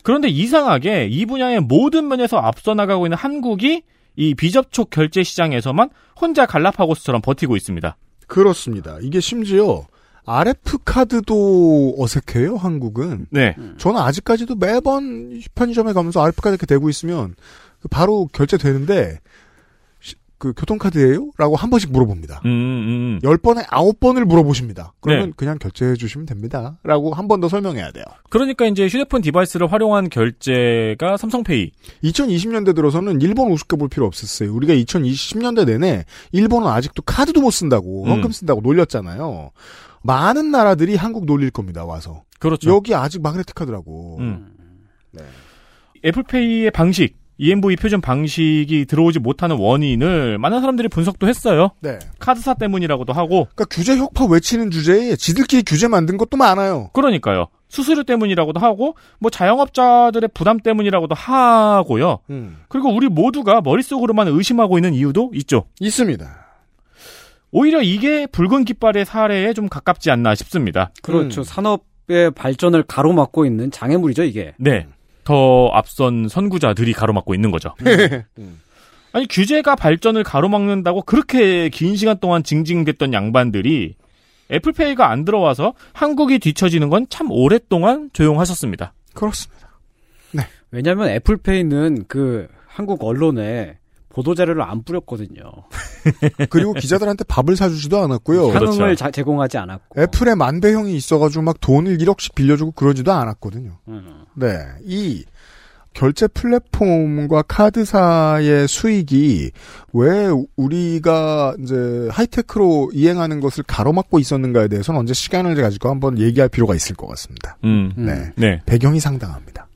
Speaker 3: 그런데 이상하게 이 분야의 모든 면에서 앞서 나가고 있는 한국이 이 비접촉 결제 시장에서만 혼자 갈라파고스처럼 버티고 있습니다.
Speaker 2: 그렇습니다. 이게 심지어 RF 카드도 어색해요, 한국은.
Speaker 3: 네.
Speaker 2: 저는 아직까지도 매번 편의점에 가면서 RF 카드 이렇게 대고 있으면 그 바로 결제되는데 시- 그 교통카드예요? 라고 한 번씩 물어봅니다.
Speaker 3: 음, 음.
Speaker 2: 열 번에 아홉 번을 물어보십니다. 그러면
Speaker 3: 네.
Speaker 2: 그냥 결제해 주시면 됩니다. 라고 한 번 더 설명해야 돼요.
Speaker 3: 그러니까 이제 휴대폰 device를 활용한 결제가 삼성페이.
Speaker 2: 2020년대 들어서는 일본 우습게 볼 필요 없었어요. 우리가 2020년대 내내 일본은 아직도 카드도 못 쓴다고
Speaker 3: 음.
Speaker 2: 현금 쓴다고 놀렸잖아요. 많은 나라들이 한국 놀릴 겁니다. 와서.
Speaker 3: 그렇죠.
Speaker 2: 여기 아직 마그네틱 카드라고.
Speaker 3: 음. 애플페이의 방식, EMV 표준 방식이 들어오지 못하는 원인을 많은 사람들이 분석도 했어요.
Speaker 2: 네.
Speaker 3: 카드사 때문이라고도 하고.
Speaker 2: 그러니까 규제 혁파 외치는 주제에 지들끼리 규제 만든 것도 많아요.
Speaker 3: 그러니까요. 수수료 때문이라고도 하고, 뭐 자영업자들의 부담 때문이라고도 하고요.
Speaker 2: 음.
Speaker 3: 그리고 우리 모두가 머릿속으로만 의심하고 있는 이유도 있죠.
Speaker 2: 있습니다.
Speaker 3: 오히려 이게 붉은 깃발의 사례에 좀 가깝지 않나 싶습니다.
Speaker 4: 그렇죠. 산업의 발전을 가로막고 있는 장애물이죠, 이게.
Speaker 3: 네. 더 앞선 선구자들이 가로막고 있는 거죠. 아니, 규제가 발전을 가로막는다고 그렇게 긴 시간 동안 징징댔던 양반들이 애플페이가 안 들어와서 한국이 뒤처지는 건 참 오랫동안 조용하셨습니다.
Speaker 2: 그렇습니다.
Speaker 4: 왜냐하면 애플페이는 그 한국 언론에 보도 자료를 안 뿌렸거든요.
Speaker 2: 그리고 기자들한테 밥을 사주지도 않았고요.
Speaker 4: 상응을 자- 제공하지 않았고.
Speaker 2: 애플에 만배형이 있어가지고 막 돈을 1억씩 빌려주고 그러지도 않았거든요.
Speaker 4: 음.
Speaker 2: 네. 이 결제 플랫폼과 카드사의 수익이 왜 우리가 이제 하이테크로 이행하는 것을 가로막고 있었는가에 대해서는 언제 시간을 가지고 한번 얘기할 필요가 있을 것 같습니다.
Speaker 3: 음.
Speaker 2: 네.
Speaker 3: 네.
Speaker 2: 배경이 상당합니다.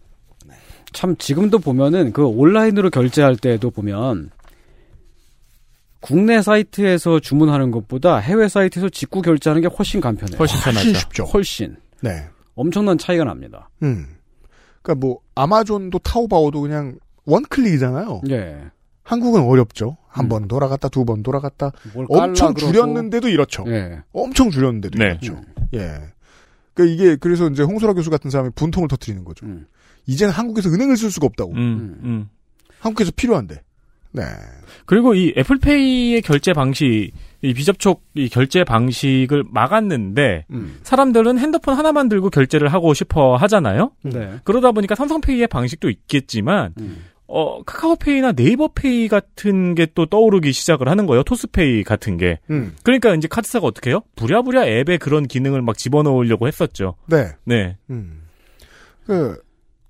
Speaker 4: 참 지금도 보면은 그 온라인으로 결제할 때도 보면 국내 사이트에서 주문하는 것보다 해외 사이트에서 직구 결제하는 게 훨씬 간편해요.
Speaker 3: 훨씬 편하죠.
Speaker 2: 훨씬 쉽죠.
Speaker 4: 훨씬.
Speaker 2: 네.
Speaker 4: 엄청난 차이가 납니다.
Speaker 2: 음. 그러니까 뭐 아마존도 타오바오도 그냥 원클릭이잖아요.
Speaker 4: 예.
Speaker 2: 한국은 어렵죠. 한번 돌아갔다 두 번 돌아갔다 엄청. 줄였는데도 이렇죠.
Speaker 4: 예.
Speaker 2: 엄청 줄였는데도
Speaker 3: 네.
Speaker 2: 이렇죠. 예. 그러니까 이게 그래서 이제 홍소라 교수 같은 사람이 분통을 터뜨리는 거죠.
Speaker 4: 음.
Speaker 2: 이제는 한국에서 은행을 쓸 수가 없다고.
Speaker 3: 음, 음.
Speaker 2: 한국에서 필요한데. 네.
Speaker 3: 그리고 이 애플페이의 결제 방식, 이 비접촉 이 결제 방식을 막았는데
Speaker 2: 음.
Speaker 3: 사람들은 핸드폰 하나만 들고 결제를 하고 싶어 하잖아요.
Speaker 4: 네.
Speaker 3: 그러다 보니까 삼성페이의 방식도 있겠지만
Speaker 4: 음.
Speaker 3: 어 카카오페이나 네이버페이 같은 게 또 떠오르기 시작을 하는 거예요. 토스페이 같은 게.
Speaker 2: 음.
Speaker 3: 그러니까 이제 카드사가 어떻게 해요? 부랴부랴 앱에 그런 기능을 막 집어넣으려고 했었죠.
Speaker 2: 네.
Speaker 3: 네.
Speaker 2: 음. 그,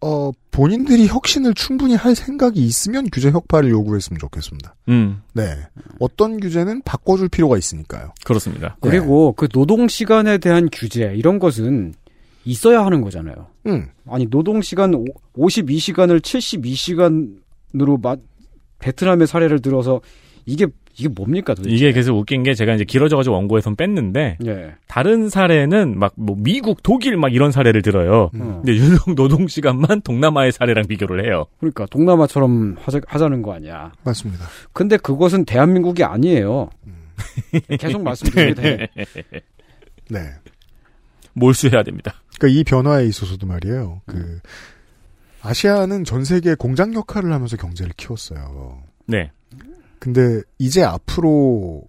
Speaker 2: 어, 본인들이 혁신을 충분히 할 생각이 있으면 규제 혁파를 요구했으면 좋겠습니다.
Speaker 3: 음.
Speaker 2: 네. 어떤 규제는 바꿔줄 필요가 있으니까요.
Speaker 3: 그렇습니다.
Speaker 4: 그리고 그 노동 시간에 대한 규제 이런 것은 있어야 하는 거잖아요.
Speaker 2: 음.
Speaker 4: 아니 노동 시간 52시간을 72시간으로 마, 베트남의 사례를 들어서 이게 이게 뭡니까 도대체?
Speaker 3: 이게 계속 웃긴 게 제가 이제 길어져가지고 원고에선 뺐는데
Speaker 4: 예.
Speaker 3: 다른 사례는 막 뭐 미국, 독일 막 이런 사례를 들어요.
Speaker 4: 음.
Speaker 3: 근데 유독 노동 시간만 동남아의 사례랑 비교를 해요.
Speaker 4: 그러니까 동남아처럼 하자, 하자는 거 아니야.
Speaker 2: 맞습니다.
Speaker 4: 근데 그것은 대한민국이 아니에요. 계속 말씀드려야 돼.
Speaker 2: 네.
Speaker 3: 몰수해야 됩니다.
Speaker 2: 그러니까 이 변화에 있어서도 말이에요. 그, 아시아는 전 세계 공장 역할을 하면서 경제를 키웠어요.
Speaker 3: 네.
Speaker 2: 근데 이제 앞으로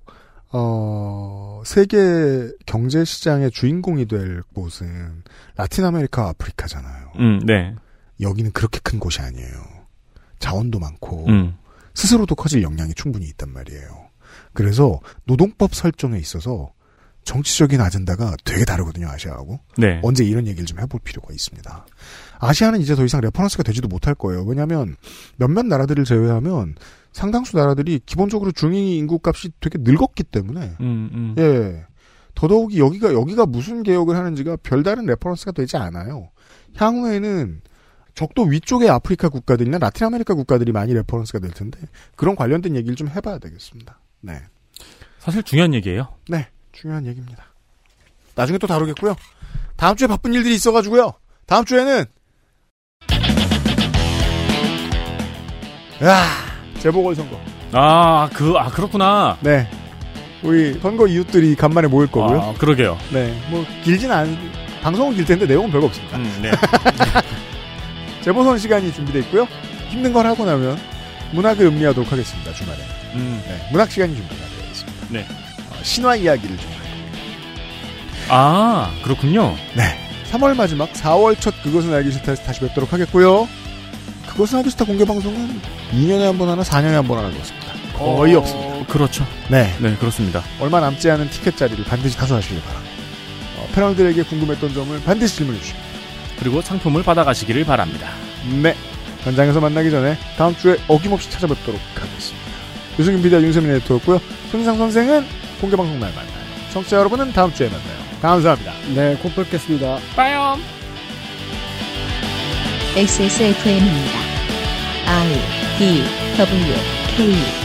Speaker 2: 어 세계 경제 시장의 주인공이 될 곳은 라틴 아메리카, 아프리카잖아요.
Speaker 3: 음, 네.
Speaker 2: 여기는 그렇게 큰 곳이 아니에요. 자원도 많고
Speaker 3: 음.
Speaker 2: 스스로도 커질 역량이 충분히 있단 말이에요. 그래서 노동법 설정에 있어서 정치적인 agenda가 되게 다르거든요, 아시아하고.
Speaker 3: 네.
Speaker 2: 언제 이런 얘기를 좀 해볼 필요가 있습니다. 아시아는 이제 더 이상 reference가 되지도 못할 거예요. 왜냐하면 몇몇 나라들을 제외하면 상당수 나라들이 기본적으로 중위 인구 값이 되게 늙었기 때문에
Speaker 3: 음, 음.
Speaker 2: 예 더더욱이 여기가 여기가 무슨 개혁을 하는지가 별다른 reference가 되지 않아요. 향후에는 적도 위쪽의 아프리카 국가들이나 라틴 아메리카 국가들이 많이 reference가 될 텐데 그런 관련된 얘기를 좀 해봐야 되겠습니다. 네,
Speaker 3: 사실 중요한 얘기예요.
Speaker 2: 네 중요한 얘기입니다. 나중에 또 다루겠고요. 다음 주에 바쁜 일들이 있어가지고요. 다음 주에는 야 재보궐선거.
Speaker 3: 아, 그, 아, 그렇구나.
Speaker 2: 네. 우리 선거 이웃들이 간만에 모일 거고요.
Speaker 3: 아, 그러게요.
Speaker 2: 네. 뭐 길진 않 방송은 길 텐데 내용은 별거 없습니다.
Speaker 3: 음, 네.
Speaker 2: 재보선 시간이 준비돼 있고요. 힘든 걸 하고 나면 문학을 음미하도록 하겠습니다. 주말에.
Speaker 3: 음.
Speaker 2: 네. 문학 시간이 준비가 되어 있습니다.
Speaker 3: 네.
Speaker 2: 어, 신화 이야기를 좀.
Speaker 3: 아, 그렇군요.
Speaker 2: 네. 3월 마지막 4월 첫 그것은 알기 싫다 에서 다시 뵙도록 하겠고요. 그것은 알기 싫다 공개 방송은 2년에 한 번 하나 4년에 한 번 하나 그렇습니다. 거의
Speaker 3: 어,
Speaker 2: 없습니다.
Speaker 3: 그렇죠.
Speaker 2: 네.
Speaker 3: 네, 그렇습니다.
Speaker 2: 얼마 남지 않은 티켓 자리를 반드시 타소하시길 바랍니다. 어, 패널들에게 궁금했던 점을 반드시 질문해 주시고
Speaker 3: 그리고 상품을 받아가시기를 바랍니다.
Speaker 2: 네. 현장에서 만나기 전에 다음 주에 어김없이 찾아뵙도록 하겠습니다. 유승균 비디오 윤세민 에디터였고요. 손희상 선생은 공개방송 날 만나요. 청취자 여러분은 다음 주에 만나요. 감사합니다.
Speaker 4: 네, 곧 뵙겠습니다.
Speaker 3: 빠염.
Speaker 1: XSFM입니다. I D W K